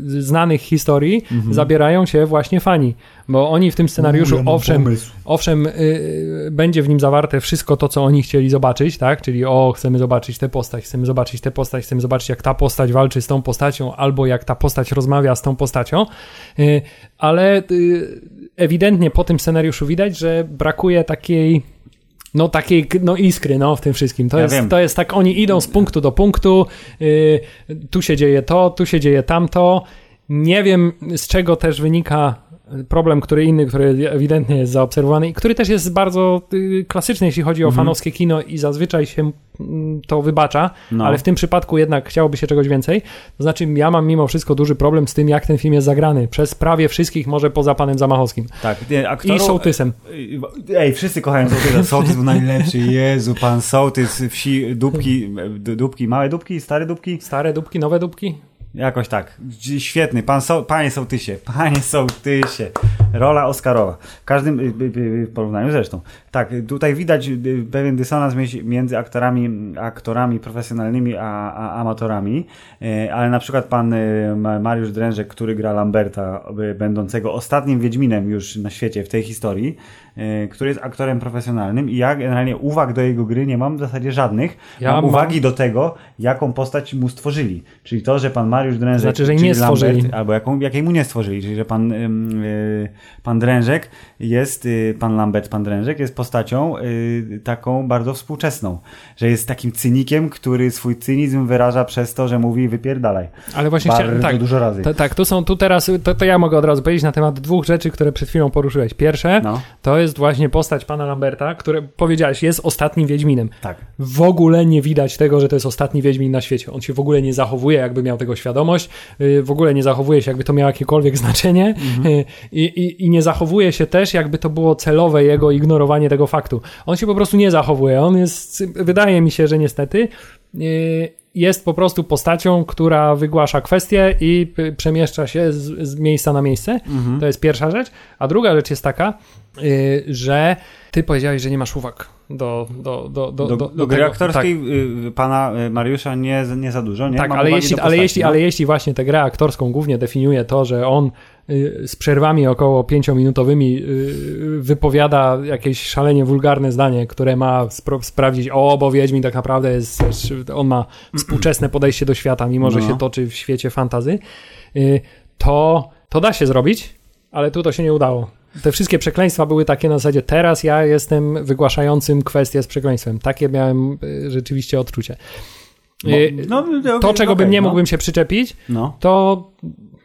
znanych historii mhm. zabierają się właśnie fani. Bo oni w tym scenariuszu, owszem, owszem y, będzie w nim zawarte wszystko to, co oni chcieli zobaczyć, tak? Czyli o, chcemy zobaczyć tę postać, chcemy zobaczyć tę postać, chcemy zobaczyć, jak ta postać walczy z tą postacią, albo jak ta postać rozmawia z tą postacią. Y, ale y, ewidentnie po tym scenariuszu widać, że brakuje takiej no takiej no iskry no w tym wszystkim. To, ja jest, to jest tak, oni idą z punktu do punktu, yy, tu się dzieje to, tu się dzieje tamto. Nie wiem z czego też wynika problem, który inny, który ewidentnie jest zaobserwowany i który też jest bardzo y, klasyczny, jeśli chodzi o mhm. fanowskie kino i zazwyczaj się mm, to wybacza, no. ale w tym przypadku jednak chciałoby się czegoś więcej. To znaczy, ja mam mimo wszystko duży problem z tym, jak ten film jest zagrany. Przez prawie wszystkich, może poza panem Zamachowskim.
Tak,
nie. I Sołtysem.
Ej, wszyscy kochają Sołtysa. <laughs> Sołtys był najlepszy. Jezu, pan Sołtys, wsi, dupki, dupki, małe dupki, stare dupki?
Stare dupki, nowe dupki?
Jakoś tak. Świetny. Pan so, panie sołtysie, panie sołtysie. Rola Oscarowa. W każdym y, y, y, porównaniu zresztą. Tak, tutaj widać pewien dysonans między- aktorami, aktorami profesjonalnymi a, a amatorami, ale na przykład pan Ma- Mariusz Drężek, który gra Lamberta, będącego ostatnim Wiedźminem już na świecie w tej historii, który jest aktorem profesjonalnym i ja generalnie uwag do jego gry nie mam w zasadzie żadnych.
Ja
mam
mam-
uwagi do tego, jaką postać mu stworzyli. Czyli to, że pan Mariusz Drężek,
Znaczy, że nie stworzyli.
Lambert, albo jaką, jakiej mu nie stworzyli, czyli że pan, ym, y, pan Drężek jest, y, pan Lambert, pan Drężek jest postacią y, taką bardzo współczesną, że jest takim cynikiem, który swój cynizm wyraża przez to, że mówi wypierdalaj.
Ale właśnie
Bardzo
chciałem, tak,
dużo razy.
to, tak, tu są, tu teraz, to, to ja mogę od razu powiedzieć na temat dwóch rzeczy, które przed chwilą poruszyłeś. Pierwsze,
No,
to jest właśnie postać pana Lamberta, który powiedziałeś, jest ostatnim Wiedźminem.
tak.
W ogóle nie widać tego, że to jest ostatni Wiedźmin na świecie. On się w ogóle nie zachowuje, jakby miał tego świadomość, yy, w ogóle nie zachowuje się, jakby to miało jakiekolwiek znaczenie yy, i, i, i nie zachowuje się też, jakby to było celowe jego ignorowanie tego faktu. On się po prostu nie zachowuje. On jest, wydaje mi się, że niestety yy, jest po prostu postacią, która wygłasza kwestię i przemieszcza się z, z miejsca na miejsce. To jest pierwsza rzecz. A druga rzecz jest taka, że ty powiedziałeś, że nie masz uwag do, do, do, do,
Do,
do,
do, gry
tego.
aktorskiej y, pana y, Mariusza nie, nie za dużo, nie?
Tak,
Mam
ale jeśli,
do
ale,
postaci,
jeśli,
no.
ale jeśli właśnie tę grę aktorską głównie definiuje to, że on y, z przerwami około pięciominutowymi y, wypowiada jakieś szalenie wulgarne zdanie, które ma spro- sprawdzić, o, bo Wiedźmin tak naprawdę jest, on ma <clears throat> współczesne podejście do świata, mimo że
No.
się toczy w świecie fantazy, y, to, to da się zrobić, ale tu to się nie udało. Te wszystkie przekleństwa były takie na zasadzie, teraz ja jestem wygłaszającym kwestię z przekleństwem. Takie miałem y, rzeczywiście odczucie. Y,
no,
to,
okej,
czego bym nie
no.
mógłbym się przyczepić,
No.
to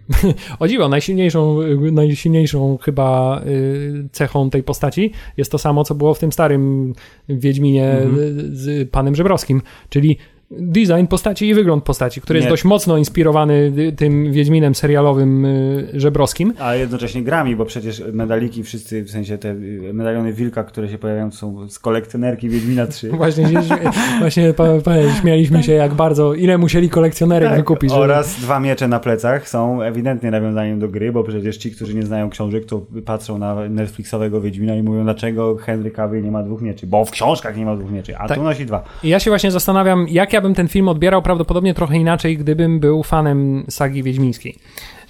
<laughs> o dziwo, najsilniejszą, najsilniejszą chyba y, cechą tej postaci jest to samo, co było w tym starym Wiedźminie
Mhm.
y, z panem Żebrowskim, czyli design postaci i wygląd postaci, który jest
Nie.
dość mocno inspirowany y, tym Wiedźminem serialowym y, Żebrowskim.
A jednocześnie grami, bo przecież medaliki wszyscy, w sensie te y, medaliony Wilka, które się pojawiają, są z kolekcjonerki Wiedźmina 3. <laughs>
Właśnie, właśnie pa, pa, śmialiśmy się, jak bardzo, ile musieli kolekcjonerek wykupić. żeby-
Tak, Oraz dwa miecze na plecach są ewidentnie nawiązaniem do gry, bo przecież ci, którzy nie znają książek, to patrzą na Netflixowego Wiedźmina i mówią, dlaczego Henry Cavill nie ma dwóch mieczy, bo w książkach nie ma dwóch mieczy, a
Tak.
tu nosi dwa.
I ja się właśnie zastanawiam, jak ja bym ten film odbierał prawdopodobnie trochę inaczej, gdybym był fanem sagi wiedźmińskiej.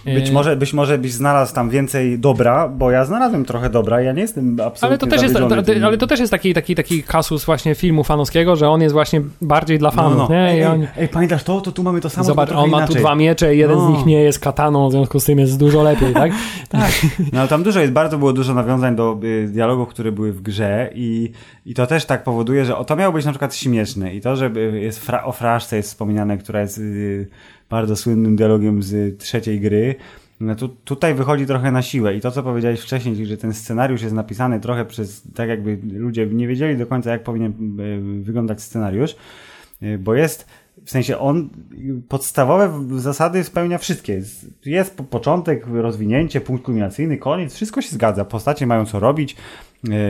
Być
E,
może, być może byś znalazł tam więcej dobra, bo ja znalazłem trochę dobra, ja nie jestem absolutnie
Ale to, też jest,
tym-
ale to też jest taki, taki, taki kasus właśnie filmu fanowskiego, że on jest właśnie bardziej dla fanów,
no, no.
nie? I
Ej,
on,
ej, pamiętasz to? To tu mamy to samo,
zobacz, on ma tu dwa miecze, jeden
No.
z nich nie jest kataną, w związku z tym jest dużo lepiej, <laughs> tak?
No ale tam dużo jest, bardzo było dużo nawiązań do y, dialogów, które były w grze i, i to też tak powoduje, że o, to miało być na przykład śmieszne i to, że y, jest fra, o fraszce jest wspominane, która jest y, bardzo słynnym dialogiem z trzeciej gry, no tu, tutaj wychodzi trochę na siłę i to, co powiedziałeś wcześniej, czyli że ten scenariusz jest napisany trochę przez, tak jakby ludzie nie wiedzieli do końca, jak powinien y, wyglądać scenariusz, y, bo jest w sensie on podstawowe zasady spełnia wszystkie. Jest- Jest po- początek, rozwinięcie, punkt kulminacyjny, koniec, wszystko się zgadza. Postacie mają co robić,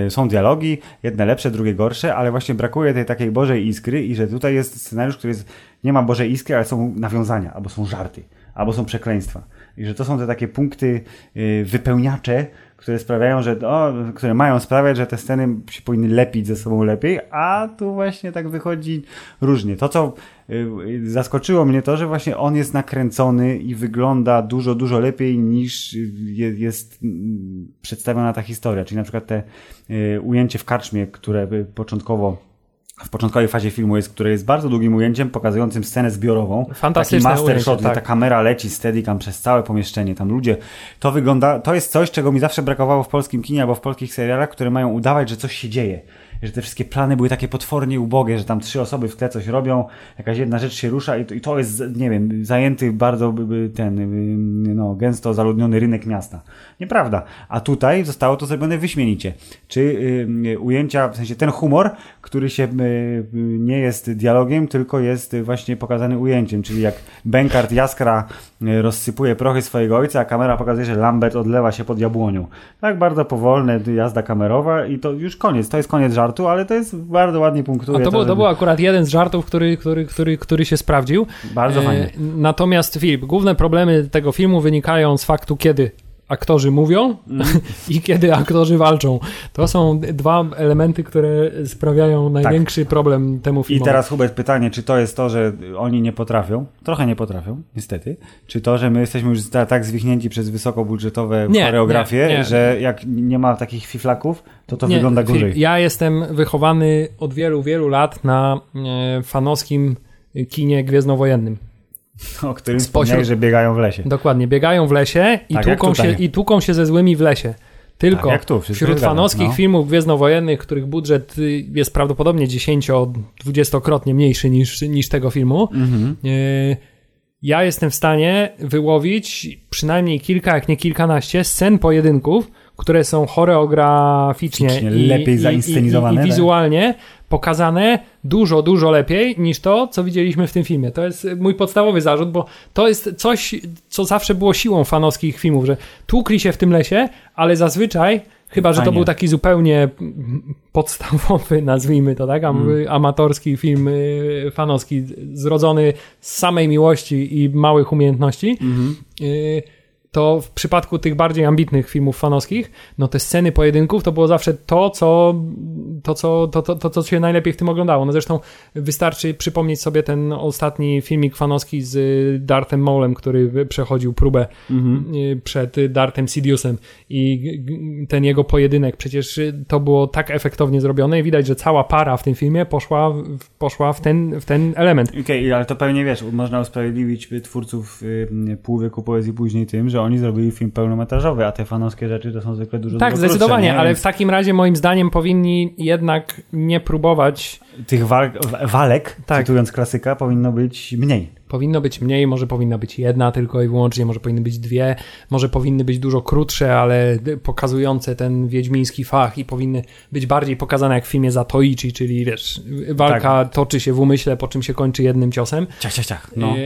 są dialogi, jedne lepsze, drugie gorsze, ale właśnie brakuje tej takiej Bożej iskry i że tutaj jest scenariusz, który jest, nie ma Bożej iskry, ale są nawiązania, albo są żarty, albo są przekleństwa. I że to są te takie punkty yy, wypełniacze, które sprawiają, że o, które mają sprawiać, że te sceny się powinny lepić ze sobą lepiej, a tu właśnie tak wychodzi różnie. To, co y, y, zaskoczyło mnie to, że właśnie on jest nakręcony i wygląda dużo, dużo lepiej niż y, je- jest mm, przedstawiona ta historia. Czyli na przykład te y, ujęcie w karczmie, które y, początkowo w początkowej fazie filmu jest, które jest bardzo długim ujęciem pokazującym scenę zbiorową.
Fantastyczne
Taki master shot,
tak.
ta kamera leci steadicam przez całe pomieszczenie, tam ludzie, to wygląda, to jest coś, czego mi zawsze brakowało w polskim kinie albo w polskich serialach, które mają udawać, że coś się dzieje. Że te wszystkie plany były takie potwornie ubogie, że tam trzy osoby w tle coś robią, jakaś jedna rzecz się rusza i to, jest, nie wiem, zajęty bardzo ten, y, no, gęsto zaludniony rynek miasta. Nieprawda. A tutaj zostało to zrobione wyśmienicie. Czy y, ujęcia, w sensie ten humor, który się y, y, nie jest dialogiem, tylko jest y, właśnie pokazany ujęciem, czyli jak Benkart Jaskra y, rozsypuje prochy swojego ojca, a kamera pokazuje, że Lambert odlewa się pod jabłonią. Tak bardzo powolne jazda kamerowa i to już koniec. To jest koniec żartu, ale to jest bardzo ładnie punktuje.
A to, był, to był akurat jeden z żartów, który, który, który, który się sprawdził.
Bardzo
E,
fajnie.
Natomiast Filip, główne problemy tego filmu wynikają z faktu, kiedy aktorzy mówią
Mm. <laughs>
i kiedy aktorzy walczą. To są dwa elementy, które sprawiają największy problem temu
I
filmowi.
teraz Hubert pytanie, czy to jest to, że oni nie potrafią, trochę nie potrafią, niestety, czy to, że my jesteśmy już ta- tak zwichnięci przez wysokobudżetowe
Nie,
choreografie,
nie, nie.
że jak nie ma takich fiflaków, to to
Nie,
wygląda gorzej.
Ja jestem wychowany od wielu, wielu lat na e, fanowskim kinie gwiezdnowojennym. <laughs>
O którym wspomniałeś, że biegają w lesie.
Dokładnie, biegają w lesie i,
Tak,
tłuką się, i tłuką się ze złymi w lesie. Tylko
Tak, tu,
wśród fanowskich
no.
filmów gwiezdnowojennych, których budżet y, jest prawdopodobnie 10-20-krotnie mniejszy niż, niż tego filmu,
Mhm.
y, ja jestem w stanie wyłowić przynajmniej kilka, jak nie kilkanaście scen pojedynków, które są choreograficznie
Ficznie
i,
lepiej
i,
zainscenizowane,
i, i
tak?
wizualnie pokazane dużo, dużo lepiej niż to, co widzieliśmy w tym filmie. To jest mój podstawowy zarzut, bo to jest coś, co zawsze było siłą fanowskich filmów, że tłukli się w tym lesie, ale zazwyczaj, chyba że to był taki zupełnie mm, podstawowy, <laughs> nazwijmy to tak, am-
Mm.
amatorski film y, fanowski, zrodzony z samej miłości i małych umiejętności,
Mhm.
y, to w przypadku tych bardziej ambitnych filmów fanowskich, no te sceny pojedynków to było zawsze to, co, to, co, to, to, to, co się najlepiej w tym oglądało. No zresztą wystarczy przypomnieć sobie ten ostatni filmik fanowski z Darthem Maulem, który przechodził próbę
Mhm.
y, przed Dartem Sidiousem i ten jego pojedynek, przecież to było tak efektownie zrobione i widać, że cała para w tym filmie poszła, w- poszła w ten, w ten element.
Okej, ale to pewnie wiesz, można usprawiedliwić twórców y, Półwieku Poezji później tym, że oni zrobili film pełnometrażowy, a te fanowskie rzeczy to są zwykle dużo
Tak,
krótsze,
zdecydowanie,
nie?
ale w takim razie moim zdaniem powinni jednak nie próbować,
Tych walk, w- walek,
Tak.
cytując klasyka, powinno być mniej.
powinno być mniej, może powinna być jedna tylko i wyłącznie, może powinny być dwie, może powinny być dużo krótsze, ale pokazujące ten wiedźmiński fach i powinny być bardziej pokazane jak w filmie Zatoichi, czyli wiesz, walka toczy się w umyśle, po czym się kończy jednym ciosem.
Ciach, ciach, ciach. No.
E,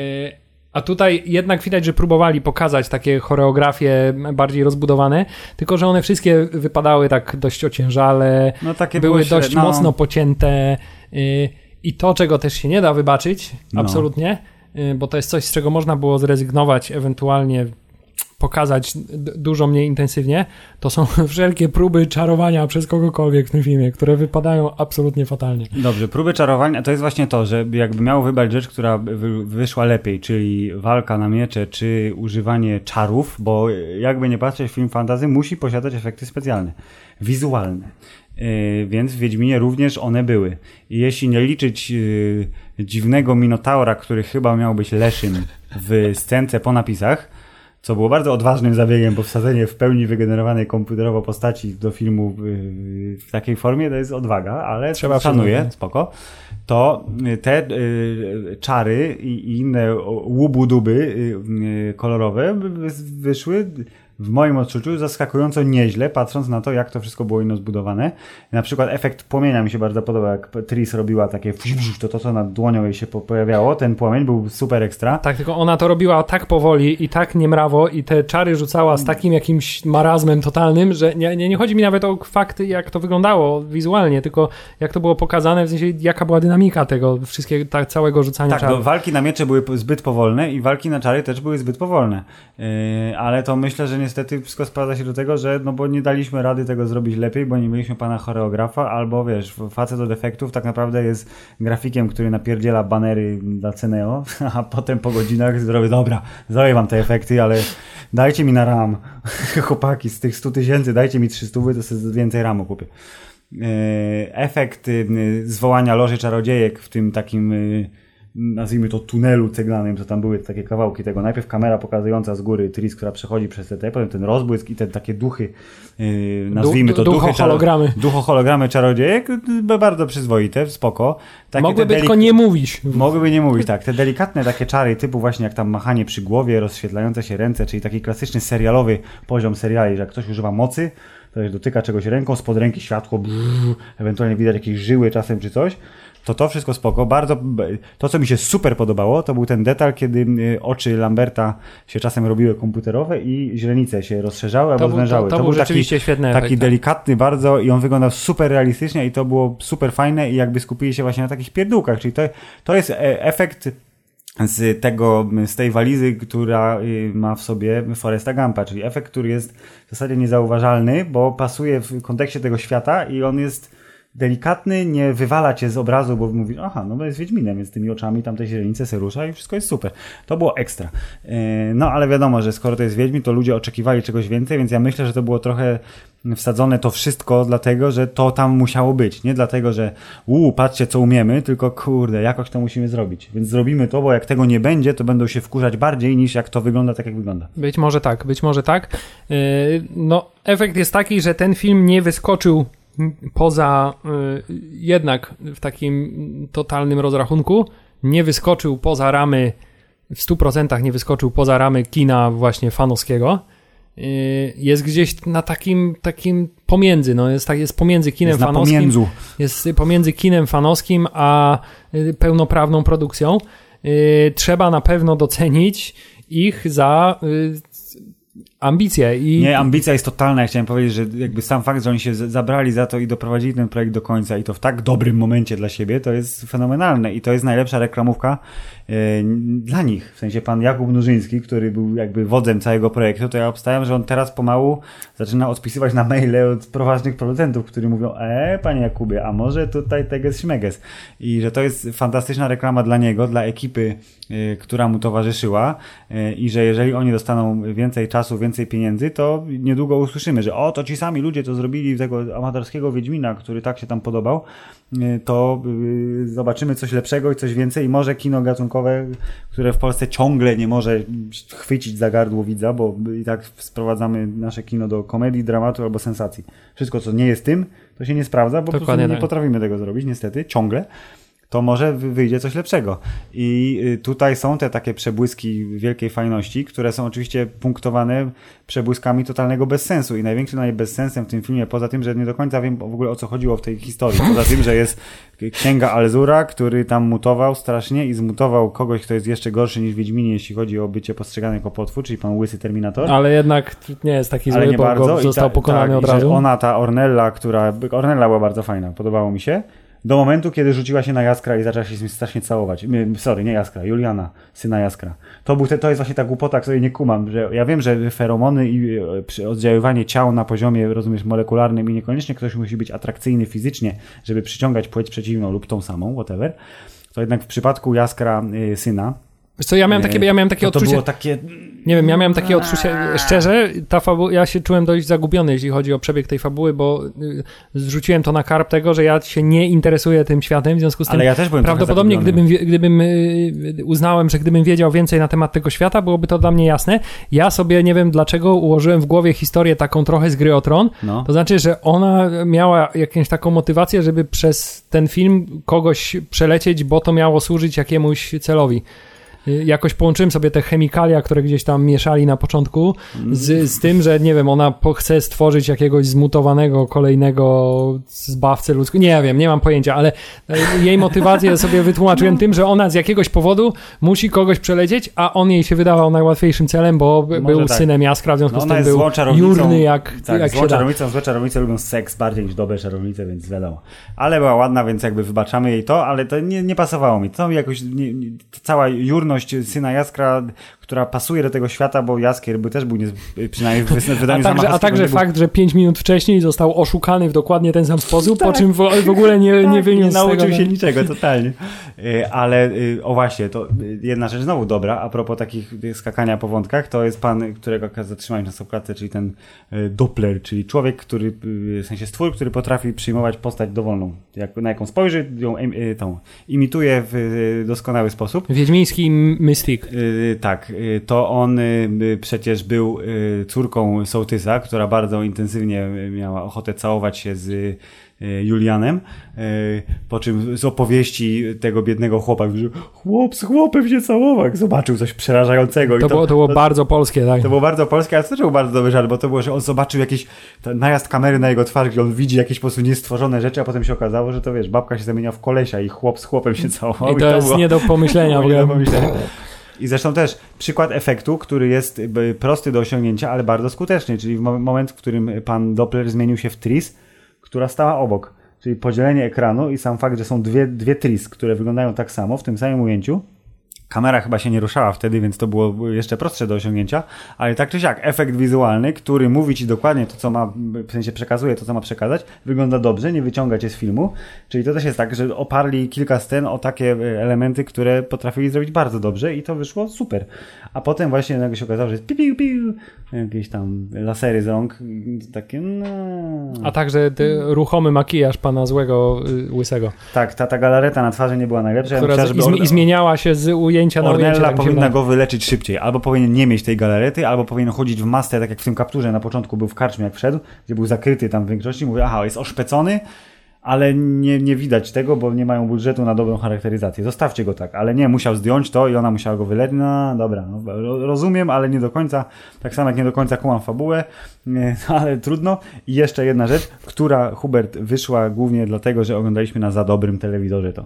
A tutaj jednak widać, że próbowali pokazać takie choreografie bardziej rozbudowane, tylko że one wszystkie wypadały tak dość ociężale,
no
były
średnie,
dość
no.
mocno pocięte y, i to, czego też się nie da wybaczyć,
No.
absolutnie, y, bo to jest coś, z czego można było zrezygnować, ewentualnie pokazać dużo mniej intensywnie, to są <laughs> wszelkie próby czarowania przez kogokolwiek w tym filmie, które wypadają absolutnie fatalnie.
Dobrze, próby czarowania to jest właśnie to, że jakby miał wybrać rzecz, która wy, wyszła lepiej, czyli walka na miecze, czy używanie czarów, bo jakby nie patrzeć, film fantazy musi posiadać efekty specjalne, wizualne. Yy, więc w Wiedźminie również one były. I jeśli nie liczyć yy, dziwnego Minotaura, który chyba miał być Leszym w scence po napisach, co było bardzo odważnym zabiegiem, bo wsadzenie w pełni wygenerowanej komputerowo postaci do filmu w takiej formie to jest odwaga, ale
Trzeba
szanuję,
przyznać.
spoko. To y, te y, czary i inne łubu-duby y, kolorowe wy- wyszły w moim odczuciu zaskakująco nieźle, patrząc na to, jak to wszystko było inno zbudowane. Na przykład efekt płomienia mi się bardzo podoba, jak Tris robiła takie to to, co nad dłonią jej się po- pojawiało, ten płomień był super ekstra.
Tak, tylko ona to robiła tak powoli i tak niemrawo i te czary rzucała z takim jakimś marazmem totalnym, że nie, nie, nie chodzi mi nawet o fakty, jak to wyglądało wizualnie, tylko jak to było pokazane, w sensie jaka była dynamika tego wszystkiego, tak, całego rzucania
Tak,
czarów.
no, walki na miecze były zbyt powolne i walki na czary też były zbyt powolne. Yy, ale to myślę, że niestety wszystko sprowadza się do tego, że no bo nie daliśmy rady tego zrobić lepiej, bo nie mieliśmy pana choreografa, albo wiesz, facet od efektów tak naprawdę jest grafikiem, który napierdziela banery dla Ceneo, <laughs> a potem po godzinach zrobię, dobra, zrobię wam te efekty, ale dajcie mi na RAM. <laughs> Chłopaki, z tych 100 tysięcy dajcie mi 300, to sobie więcej ramu kupię. Yy, efekt yy, zwołania loży czarodziejek w tym takim yy, nazwijmy to tunelu ceglanym, co tam były takie kawałki tego. Najpierw kamera pokazująca z góry Tris, która przechodzi przez te, te potem ten rozbłysk i te takie duchy, yy, nazwijmy to
Du-
duchy
duchohologramy.
czaro- duchohologramy czarodziejek, yy, bardzo przyzwoite, spoko. Takie
Mogłyby tylko nie mówić.
Mogłyby nie mówić, tak. Te delikatne takie czary, typu właśnie jak tam machanie przy głowie, rozświetlające się ręce, czyli taki klasyczny serialowy poziom seriali, że jak ktoś używa mocy, to dotyka czegoś ręką, spod ręki światło, brrr, ewentualnie widać jakieś żyły czasem czy coś, to to wszystko spoko. Bardzo, to co mi się super podobało, to był ten detal, kiedy y, oczy Lamberta się czasem robiły komputerowe i źrenice się rozszerzały albo
To, był-
zwężały.
to, to, był rzeczywiście świetny
taki
efekt. tak.
delikatny bardzo i on wyglądał super realistycznie i to było super fajne i jakby skupili się właśnie na takich pierdółkach, czyli to, to jest e, efekt z tego, z tej walizy, która y, ma w sobie Foresta Gampa, czyli efekt, który jest w zasadzie niezauważalny, bo pasuje w kontekście tego świata i on jest delikatny, nie wywala cię z obrazu, bo mówisz, aha, no bo jest Wiedźminem, więc tymi oczami tamte źrenice se rusza i wszystko jest super. To było ekstra. E, no ale wiadomo, że skoro to jest Wiedźmin, to ludzie oczekiwali czegoś więcej, więc ja myślę, że to było trochę wsadzone to wszystko dlatego, że to tam musiało być. Nie dlatego, że uuu, patrzcie co umiemy, tylko kurde, jakoś to musimy zrobić. Więc zrobimy to, bo jak tego nie będzie, to będą się wkurzać bardziej niż jak to wygląda tak, jak wygląda.
Być może tak, być może tak. E, no, efekt jest taki, że ten film nie wyskoczył poza y, jednak w takim totalnym rozrachunku nie wyskoczył poza ramy w 100% nie wyskoczył poza ramy kina właśnie fanowskiego. Y, jest gdzieś na takim, takim pomiędzy, no jest, tak, jest pomiędzy kinem
jest
fanowskim.
Pomiędzu.
Jest pomiędzy kinem fanowskim a y, pełnoprawną produkcją. Trzeba na pewno docenić ich za ambicje i...
Nie, ambicja jest totalna. Ja chciałem powiedzieć, że jakby sam fakt, że oni się zabrali za to i doprowadzili ten projekt do końca i to w tak dobrym momencie dla siebie, to jest fenomenalne i to jest najlepsza reklamówka yy, dla nich. W sensie pan Jakub Nurzyński, który był jakby wodzem całego projektu, to ja obstawiam, że on teraz pomału zaczyna odpisywać na maile od poważnych producentów, którzy mówią, e, panie Jakubie, a może tutaj teges śmeges. I że to jest fantastyczna reklama dla niego, dla ekipy, która mu towarzyszyła yy, i że jeżeli oni dostaną więcej czasu, więcej pieniędzy, to niedługo usłyszymy, że o, to ci sami ludzie to zrobili tego amatorskiego Wiedźmina, który tak się tam podobał, y, to y, zobaczymy coś lepszego i coś więcej i może kino gatunkowe, które w Polsce ciągle nie może chwycić za gardło widza, bo i tak sprowadzamy nasze kino do komedii, dramatu albo sensacji. Wszystko, co nie jest tym, to się nie sprawdza, bo Dokładnie po prostu nie tak. potrafimy tego zrobić, niestety, ciągle to może wyjdzie coś lepszego. I y, tutaj są te takie przebłyski wielkiej fajności, które są oczywiście punktowane przebłyskami totalnego bezsensu. I największym bezsensem w tym filmie, poza tym, że nie do końca wiem w ogóle o co chodziło w tej historii, poza tym, że jest księga Alzura, który tam mutował strasznie i zmutował kogoś, kto jest jeszcze gorszy niż Wiedźminie, jeśli chodzi o bycie postrzegany jako potwór, czyli pan Łysy Terminator.
Ale jednak nie jest taki zły, nie bo bardzo. został ta, pokonany tak, od razu.
ona, ta Ornella, która... Ornella była bardzo fajna, podobało mi się do momentu, kiedy rzuciła się na Jaskra i zaczęła się z nim strasznie całować. Sorry, nie Jaskra, Juliana, syna Jaskra. To, był te, to jest właśnie ta głupota, której nie kumam, że ja wiem, że feromony i e, oddziaływanie ciał na poziomie, rozumiesz, molekularnym i niekoniecznie ktoś musi być atrakcyjny fizycznie, żeby przyciągać płeć przeciwną lub tą samą, whatever, to jednak w przypadku Jaskra y, syna,
Wiesz co, ja miałem takie, ja miałem takie
to
odczucie...
To było takie...
Nie wiem, ja miałem takie odczucie, szczerze, ta fabu... ja się czułem dość zagubiony, jeśli chodzi o przebieg tej fabuły, bo y, zrzuciłem to na karp tego, że ja się nie interesuję tym światem, w związku z tym
Ale ja też byłem
prawdopodobnie gdybym, gdybym y, uznałem, że gdybym wiedział więcej na temat tego świata, byłoby to dla mnie jasne. Ja sobie nie wiem dlaczego ułożyłem w głowie historię taką trochę z gry o tron, no. to znaczy, że ona miała jakąś taką motywację, żeby przez ten film kogoś przelecieć, bo to miało służyć jakiemuś celowi. Y, jakoś połączyłem sobie te chemikalia, które gdzieś tam mieszali na początku, z, z tym, że nie wiem, ona chce stworzyć jakiegoś zmutowanego kolejnego zbawcę ludzkiego. Nie wiem, nie mam pojęcia, ale e, jej motywację <laughs> sobie wytłumaczyłem tym, że ona z jakiegoś powodu musi kogoś przelecieć, a on jej się wydawał najłatwiejszym celem, bo Może był tak. synem Jaskra, w związku no z tym był jurny jak,
tak,
jak
złą czarownicą, złe czarownice lubią seks bardziej niż dobre czarownice, więc wiadomo. Ale była ładna, więc jakby wybaczamy jej to, ale to nie, nie pasowało mi. To mi jakoś nie, nie, cała jurność syna Jaskra, która pasuje do tego świata, bo Jaskier by też był nie, przynajmniej w <laughs> wydaniu
A także, a także fakt, że 5 minut wcześniej został oszukany w dokładnie ten sam sposób, tak. po czym w, w ogóle nie, tak, nie wyniósł
nie nauczył
tego,
się niczego, <laughs> totalnie. Y, ale y, o właśnie, to jedna rzecz znowu dobra, a propos takich skakania po wątkach, to jest pan, którego zatrzymałeś na stopklatce, czyli ten y, Doppler, czyli człowiek, który, w sensie stwór, który potrafi przyjmować postać dowolną. Jak, na jaką spojrzy, ją tą, imituje w doskonały sposób.
Wiedźmiński Mystik.
Tak, to on przecież był córką Sołtysa, która bardzo intensywnie miała ochotę całować się z Julianem, po czym z opowieści tego biednego chłopa, że chłop z chłopem się całował, zobaczył coś przerażającego.
To, to, było, to było to, bardzo polskie, tak?
To było bardzo polskie, ale to też był bardzo dobry żart, bo to było, że on zobaczył jakiś najazd kamery na jego twarz, gdzie on widzi jakieś po prostu niestworzone rzeczy, a potem się okazało, że to wiesz, babka się zamienia w kolesia i chłop z chłopem się całował.
I to, i to jest było, nie do pomyślenia. <laughs>
nie do pomyślenia. I zresztą też przykład efektu, który jest prosty do osiągnięcia, ale bardzo skuteczny, czyli w moment, w którym pan Doppler zmienił się w Tris, która stała obok. Czyli podzielenie ekranu i sam fakt, że są dwie, dwie tris, które wyglądają tak samo w tym samym ujęciu, Kamera chyba się nie ruszała wtedy, więc to było jeszcze prostsze do osiągnięcia, ale tak czy siak, efekt wizualny, który mówi ci dokładnie to, co ma, w sensie przekazuje to, co ma przekazać, wygląda dobrze, nie wyciąga cię z filmu. Czyli to też jest tak, że oparli kilka scen o takie e, elementy, które potrafili zrobić bardzo dobrze i to wyszło super. A potem właśnie nagle się okazało, że jest piu, piu, piu, jakieś tam lasery z rąk, takie no...
A także ruchomy makijaż pana złego, y, łysego.
Tak, ta, ta galareta na twarzy nie była najlepsza.
Która ja myślałem, i, i zmieniała się z ujęcia na
Ornella.
Tak
powinna go wyleczyć szybciej. Albo powinien nie mieć tej galarety, albo powinien chodzić w masce, tak jak w tym kapturze na początku był w karczmie, jak wszedł, gdzie był zakryty tam w większości. Mówię, aha, jest oszpecony, ale nie, nie widać tego, bo nie mają budżetu na dobrą charakteryzację. Zostawcie go tak, ale nie, musiał zdjąć to i ona musiała go wyleczyć. No dobra, no, rozumiem, ale nie do końca, tak samo jak nie do końca kumam fabułę, nie, <laughs> ale trudno. I jeszcze jedna rzecz, która Hubert wyszła głównie dlatego, że oglądaliśmy na za dobrym telewizorze to.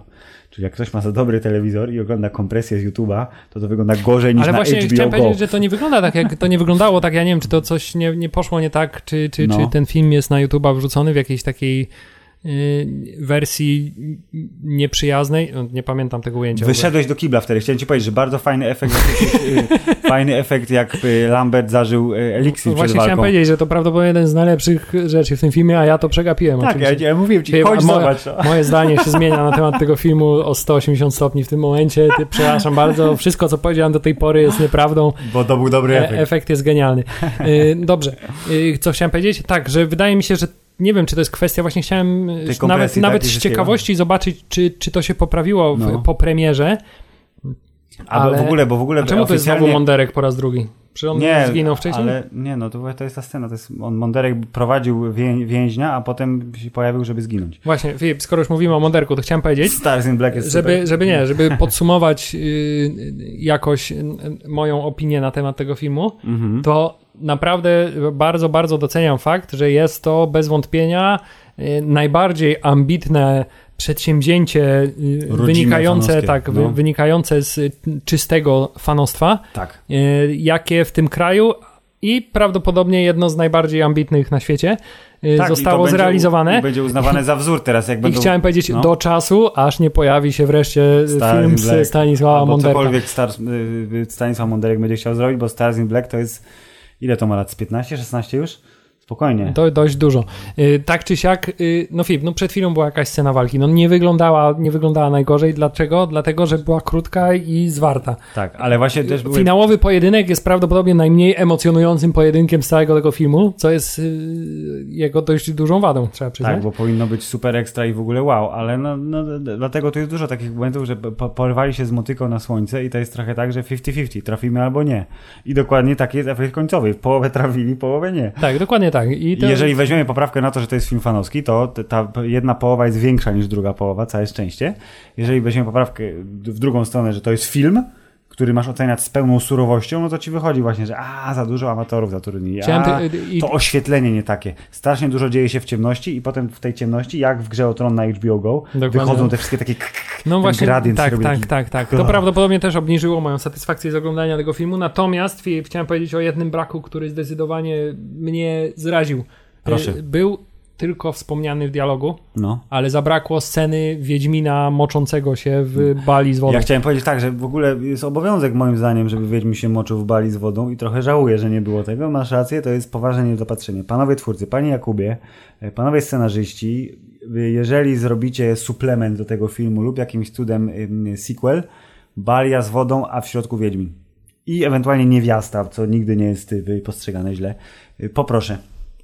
Czyli jak ktoś ma za dobry telewizor i ogląda kompresję z YouTube'a, to to wygląda gorzej niż
Ale
na
właśnie
HBO
chciałem
Go.
powiedzieć, że to nie wygląda tak, jak to nie wyglądało tak, ja nie wiem, czy to coś nie, nie poszło nie tak, czy, czy,
No.
czy ten film jest na YouTube'a wrzucony w jakiejś takiej wersji nieprzyjaznej. No, Nie pamiętam tego ujęcia.
Wyszedłeś do kibla wtedy. Chciałem ci powiedzieć, że bardzo fajny efekt, <laughs> y, fajny efekt jak y, Lambert zażył y, eliksir
Właśnie
walką.
chciałem powiedzieć, że to prawdopodobnie jeden z najlepszych rzeczy w tym filmie, a ja to przegapiłem.
Tak, ja,
oczywiście.
ja mówiłem ci, chodź
moje-
zobacz. no.
Moje zdanie się <laughs> zmienia na temat tego filmu o 180 stopni w tym momencie. Ty, przepraszam bardzo, wszystko co powiedziałem do tej pory jest nieprawdą.
Bo to był dobry
E,
efekt.
efekt jest genialny. Y, Dobrze, Y, co chciałem powiedzieć? Tak, że wydaje mi się, że nie wiem, czy to jest kwestia, właśnie chciałem
Tej
nawet, nawet
tak, i
z ciekawości zobaczyć, czy, czy to się poprawiło w,
No.
po premierze. Ale-
w ogóle, bo w ogóle
A czemu to jest znowu
oficjalnie...
Monderek po raz drugi? Czy on
Nie,
zginął wcześniej?
ale nie, no to, to jest ta scena. To jest, on Monderek prowadził wię, więźnia, a potem się pojawił, żeby zginąć.
Właśnie, Filip, skoro już mówimy o Monderku, to chciałem powiedzieć,
Stars in Black jest
żeby,
super.
żeby nie, żeby podsumować y, jakoś y, moją opinię na temat tego filmu,
Mhm.
to naprawdę bardzo, bardzo doceniam fakt, że jest to bez wątpienia y, najbardziej ambitne przedsięwzięcie y, wynikające,
fanowskie,
tak,
no.
wynikające z czystego fanostwa,
Tak.
y, jakie w tym kraju i prawdopodobnie jedno z najbardziej ambitnych na świecie y,
tak i
zostało
będzie-
zrealizowane.
i Będzie uznawane za wzór teraz, jak
I
będą...
chciałem powiedzieć
no.
do czasu, aż nie pojawi się wreszcie
Stars
film
in
z
Black.
Stanisława Monderka.
cokolwiek Stars, y, Stanisław Monderek będzie chciał zrobić, bo Stars in Black to jest... Ile to ma lat? Z 15, 16 już? Spokojnie.
To dość dużo. Y, tak czy siak, y, no Filip, no przed chwilą była jakaś scena walki. No nie wyglądała, nie wyglądała najgorzej. Dlaczego? Dlatego, że była krótka i zwarta.
Tak, ale właśnie też były...
Finałowy pojedynek jest prawdopodobnie najmniej emocjonującym pojedynkiem z całego tego filmu, co jest y, jego dość dużą wadą, trzeba przyznać.
Tak, bo powinno być super ekstra i w ogóle wow, ale no, no dlatego tu jest dużo takich momentów, że po, porwali się z motyką na słońce i to jest trochę tak, że 50-50, trafimy albo nie. I dokładnie taki jest efekt końcowy. Połowę trafili, połowę nie.
Tak, dokładnie tak. I
I
to,
jeżeli weźmiemy poprawkę na to, że to jest film fanowski, to ta jedna połowa jest większa niż druga połowa, całe szczęście. Jeżeli weźmiemy poprawkę w drugą stronę, że to jest film, który masz oceniać z pełną surowością, no to ci wychodzi właśnie, że a, za dużo amatorów zatrudnili, a,
ty- i-
to oświetlenie nie takie. Strasznie dużo dzieje się w ciemności i potem w tej ciemności, jak w Grze o Tron na HBO Go,
Dokładnie.
wychodzą te wszystkie takie
No właśnie,
gradient
tak, tak, tak, tak. To prawdopodobnie też obniżyło moją satysfakcję z oglądania tego filmu. Natomiast chciałem powiedzieć o jednym braku, który zdecydowanie mnie zraził.
Proszę.
Y, Był tylko wspomniany w dialogu,
No.
ale zabrakło sceny Wiedźmina moczącego się w bali z wodą.
Ja chciałem powiedzieć tak, że w ogóle jest obowiązek moim zdaniem, żeby Wiedźmin się moczył w bali z wodą i trochę żałuję, że nie było tego. Masz rację, to jest poważne niedopatrzenie. Panowie twórcy, panie Jakubie, e, panowie scenarzyści, jeżeli zrobicie suplement do tego filmu lub jakimś cudem sequel, balia z wodą, a w środku Wiedźmin. I ewentualnie niewiasta, co nigdy nie jest y, postrzegane źle. Y, Poproszę.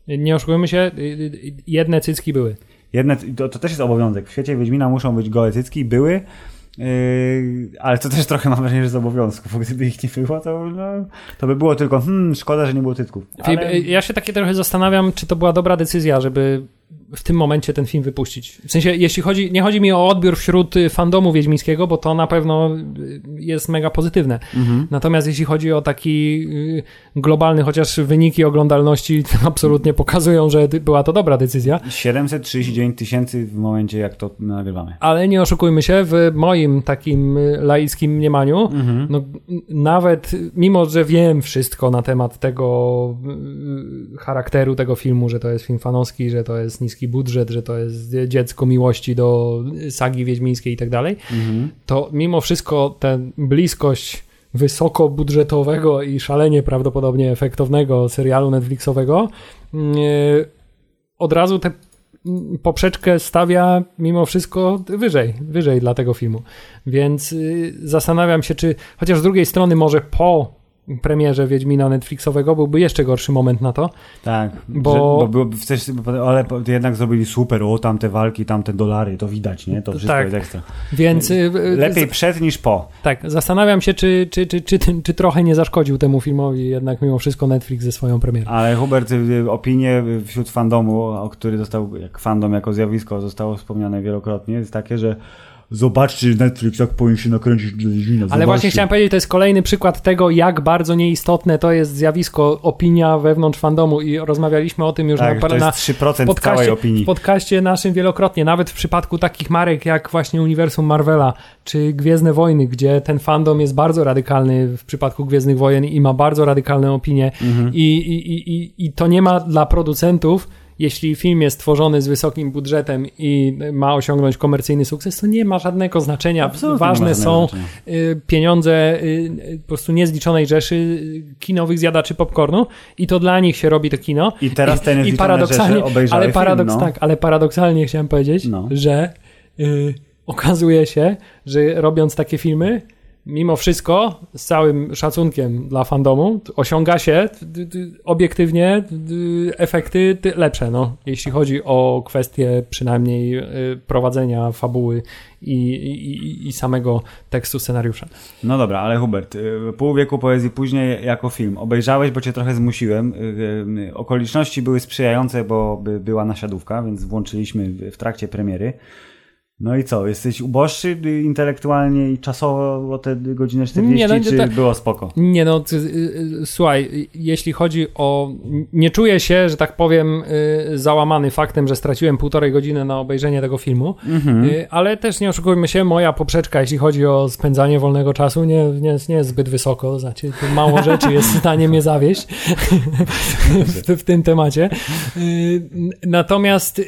Nie oszukujmy się, y, y, jedne cycki były.
Jedne, to, to też jest obowiązek. W świecie Wiedźmina muszą być gołe cycki, były, yy, ale to też trochę mam wrażenie, że z obowiązku, bo gdyby ich nie było, to, no, to by było tylko, hmm, szkoda, że nie było cycków. Ale...
y, Ja się takie trochę zastanawiam, czy to była dobra decyzja, żeby w tym momencie ten film wypuścić. W sensie, jeśli chodzi, nie chodzi mi o odbiór wśród y, fandomu wiedźmińskiego, bo to na pewno y, jest mega pozytywne.
Mhm.
Natomiast jeśli chodzi o taki y, globalny, chociaż wyniki oglądalności <laughs> absolutnie pokazują, że była to dobra decyzja,
739 tysięcy w momencie, jak to nagrywamy.
ale nie oszukujmy się, w moim takim laickim mniemaniu,
Mhm.
no, nawet mimo, że wiem wszystko na temat tego charakteru tego filmu, że to jest film fanowski, że to jest niski budżet, że to jest dziecko miłości do sagi wiedźmińskiej i tak dalej,
Mhm.
to mimo wszystko tę bliskość wysokobudżetowego i szalenie prawdopodobnie efektownego serialu Netflixowego mm, od razu tę poprzeczkę stawia mimo wszystko wyżej, wyżej dla tego filmu. Więc y, zastanawiam się, czy chociaż z drugiej strony może po premierze Wiedźmina Netflixowego byłby jeszcze gorszy moment na to.
Tak,
Bo-
że, bo byłoby coś, ale jednak zrobili super, o tamte walki, tamte dolary, to widać, nie? To wszystko
Tak.
jest ekstra.
Więc y, y,
Lepiej przed niż po.
Tak, zastanawiam się, czy, czy, czy, czy, czy trochę nie zaszkodził temu filmowi jednak mimo wszystko Netflix ze swoją premierą.
Ale Hubert, y, opinie wśród fandomu, o który został, jak fandom jako zjawisko zostało wspomniane wielokrotnie, jest takie, że zobaczcie Netflix, jak powinien się nakręcić Wiedźmina.
Ale właśnie chciałem powiedzieć, to jest kolejny przykład tego, jak bardzo nieistotne to jest zjawisko, opinia wewnątrz fandomu i rozmawialiśmy o tym już
Tak,
na,
to
na
jest 3% całej
podcaście,
opinii.
w podcaście naszym wielokrotnie, nawet w przypadku takich marek jak właśnie Uniwersum Marvela czy Gwiezdne Wojny, gdzie ten fandom jest bardzo radykalny w przypadku Gwiezdnych Wojen i ma bardzo radykalne opinie
Mhm.
I, i, i, i to nie ma dla producentów jeśli film jest tworzony z wysokim budżetem i ma osiągnąć komercyjny sukces, to nie ma żadnego znaczenia.
Absolutnie nie
Ważne
żadnego
są
znaczenia.
y, pieniądze y, po prostu niezliczonej rzeszy y, kinowych zjadaczy popcornu i to dla nich się robi to kino.
I teraz te
I, i paradoksalnie, ale, paradoks,
film, no.
tak, ale paradoksalnie chciałem powiedzieć,
No.
że y, okazuje się, że robiąc takie filmy, mimo wszystko, z całym szacunkiem dla fandomu, osiąga się obiektywnie efekty lepsze, no, jeśli chodzi o kwestie przynajmniej y, prowadzenia fabuły i, i, i samego tekstu scenariusza.
No dobra, ale Hubert, y, pół wieku poezji później jako film. Obejrzałeś, bo cię trochę zmusiłem. Y, Okoliczności były sprzyjające, bo by była nasiadówka, więc włączyliśmy w trakcie premiery. No i co, jesteś uboższy intelektualnie i czasowo o te godzinę 40,
Nie, no,
czy było spoko?
Nie no, ty, y, y, słuchaj, jeśli chodzi o... Nie czuję się, że tak powiem, y, załamany faktem, że straciłem półtorej godziny na obejrzenie tego filmu,
Mhm.
ale też nie oszukujmy się, moja poprzeczka, jeśli chodzi o spędzanie wolnego czasu, nie, nie, nie jest zbyt wysoko, znaczy mało <laughs> rzeczy jest w stanie mnie zawieść <laughs> w, w tym temacie. Natomiast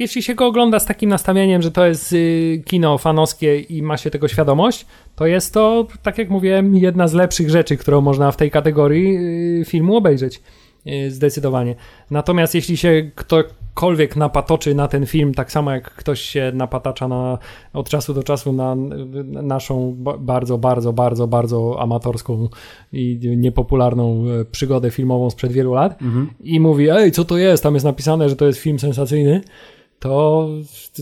jeśli się go ogląda z takim nastawieniem, że to jest y, kino fanowskie i ma się tego świadomość, to jest to, tak jak mówiłem, jedna z lepszych rzeczy, którą można w tej kategorii y, filmu obejrzeć. Y, Zdecydowanie. Natomiast jeśli się ktokolwiek napatoczy na ten film, tak samo jak ktoś się napatacza na, od czasu do czasu na na naszą ba- bardzo, bardzo, bardzo, bardzo amatorską i niepopularną e, przygodę filmową sprzed wielu lat i mówi, ej, co to jest? Tam jest napisane, że to jest film sensacyjny. To,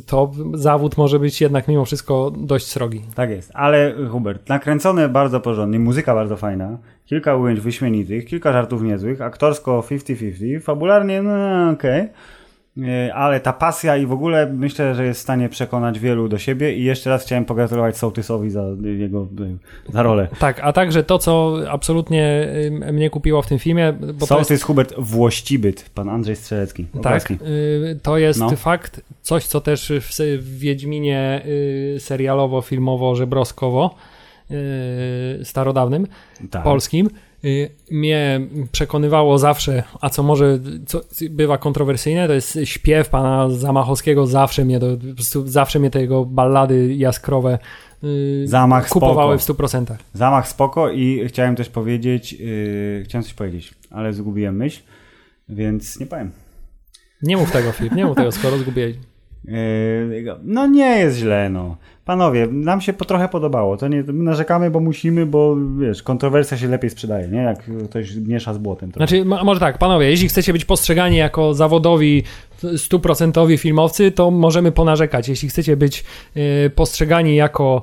to zawód może być jednak mimo wszystko dość srogi.
Tak jest, ale Hubert, nakręcone bardzo porządnie, muzyka bardzo fajna, kilka ujęć wyśmienitych, kilka żartów niezłych, aktorsko 50-50, fabularnie, no okej. E, Ale ta pasja i w ogóle myślę, że jest w stanie przekonać wielu do siebie i jeszcze raz chciałem pogratulować Sołtysowi za jego e, za rolę.
Tak, a także to, co absolutnie y, mnie kupiło w tym filmie, bo to jest
Sołtys Hubert Włościbyt, pan Andrzej Strzelecki.
Tak, to jest
No.
fakt, coś co też w, Wiedźminie serialowo, filmowo, żebroskowo starodawnym,
tak.
polskim mnie przekonywało zawsze, a co może co bywa kontrowersyjne, to jest śpiew pana Zamachowskiego, zawsze mnie, prostu zawsze mnie te jego ballady jaskrowe y,
Zamach
kupowały
spoko.
w 100%.
Zamach spoko i chciałem też powiedzieć, yy, chciałem coś powiedzieć, ale zgubiłem myśl, więc nie powiem.
Nie mów tego, Filip, nie mów tego, skoro zgubiłeś.
Yy, No nie jest źle, no. Panowie, nam się po trochę podobało. To nie my narzekamy, bo musimy, bo wiesz, kontrowersja się lepiej sprzedaje, nie? Jak ktoś miesza z błotem. trochę.
Znaczy, mo- może tak, panowie, jeśli chcecie być postrzegani jako zawodowi, stuprocentowi filmowcy, to możemy ponarzekać. Jeśli chcecie być y, postrzegani jako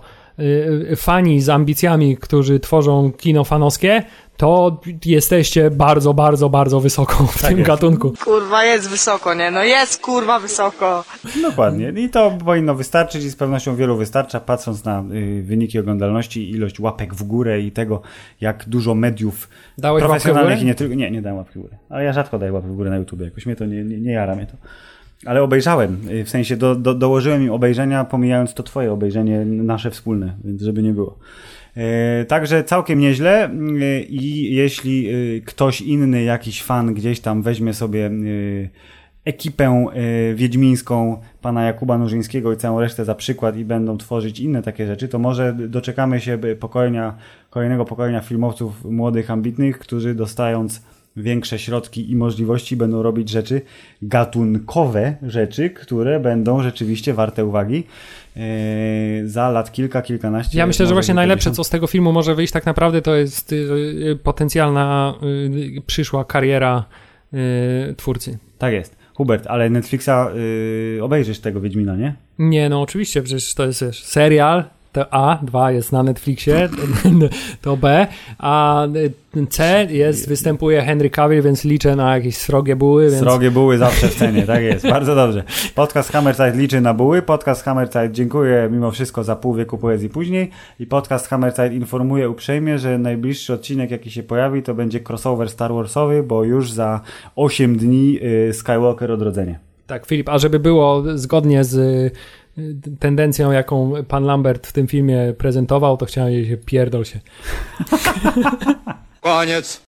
fani z ambicjami, którzy tworzą kino fanowskie, to jesteście bardzo, bardzo, bardzo wysoko w tym
jest.
gatunku.
Kurwa, jest wysoko, nie? No jest kurwa wysoko.
Dokładnie. I to powinno wystarczyć i z pewnością wielu wystarcza, patrząc na y, wyniki oglądalności, ilość łapek w górę i tego, jak dużo mediów
Dałeś łapkę w
profesjonalnych
górę?
i nie tylko. Nie, nie dałem łapki w górę. Ale ja rzadko daję łapkę w górę na YouTube. Jakoś mnie to nie, nie, nie jara mnie to. Ale obejrzałem, y, w sensie do, do, dołożyłem im obejrzenia, pomijając to twoje obejrzenie, nasze wspólne, więc żeby nie było. E, Także całkiem nieźle e, i jeśli e, ktoś inny, jakiś fan gdzieś tam weźmie sobie ekipę y, wiedźmińską pana Jakuba Nurzyńskiego i całą resztę za przykład i będą tworzyć inne takie rzeczy, to może doczekamy się pokolenia, kolejnego pokolenia filmowców młodych, ambitnych, którzy dostając większe środki i możliwości będą robić rzeczy gatunkowe, rzeczy, które będą rzeczywiście warte uwagi yy, za lat kilka, kilkanaście.
Ja myślę, że właśnie najlepsze, co z tego filmu może wyjść tak naprawdę, to jest y, y, potencjalna y, przyszła kariera twórcy.
Tak jest. Hubert, ale Netflixa obejrzysz tego Wiedźmina, nie?
Nie, no oczywiście, przecież to jest wiesz, serial, to A, dwa jest na Netflixie, <laughs> to B, a C jest, występuje Henry Cavill, więc liczę na jakieś srogie buły, więc
Srogie buły zawsze w cenie, tak jest. Bardzo dobrze. Podcast Hammerzeit liczy na buły. Podcast Hammerzeit dziękuję mimo wszystko za pół wieku poezji później. I podcast Hammerzeit informuje uprzejmie, że najbliższy odcinek, jaki się pojawi, to będzie crossover Star Warsowy, bo już za 8 dni y, Skywalker Odrodzenie.
tak, Filip, a żeby było zgodnie z tendencją, jaką pan Lambert w tym filmie prezentował, to chciałem się pierdol się.
Koniec.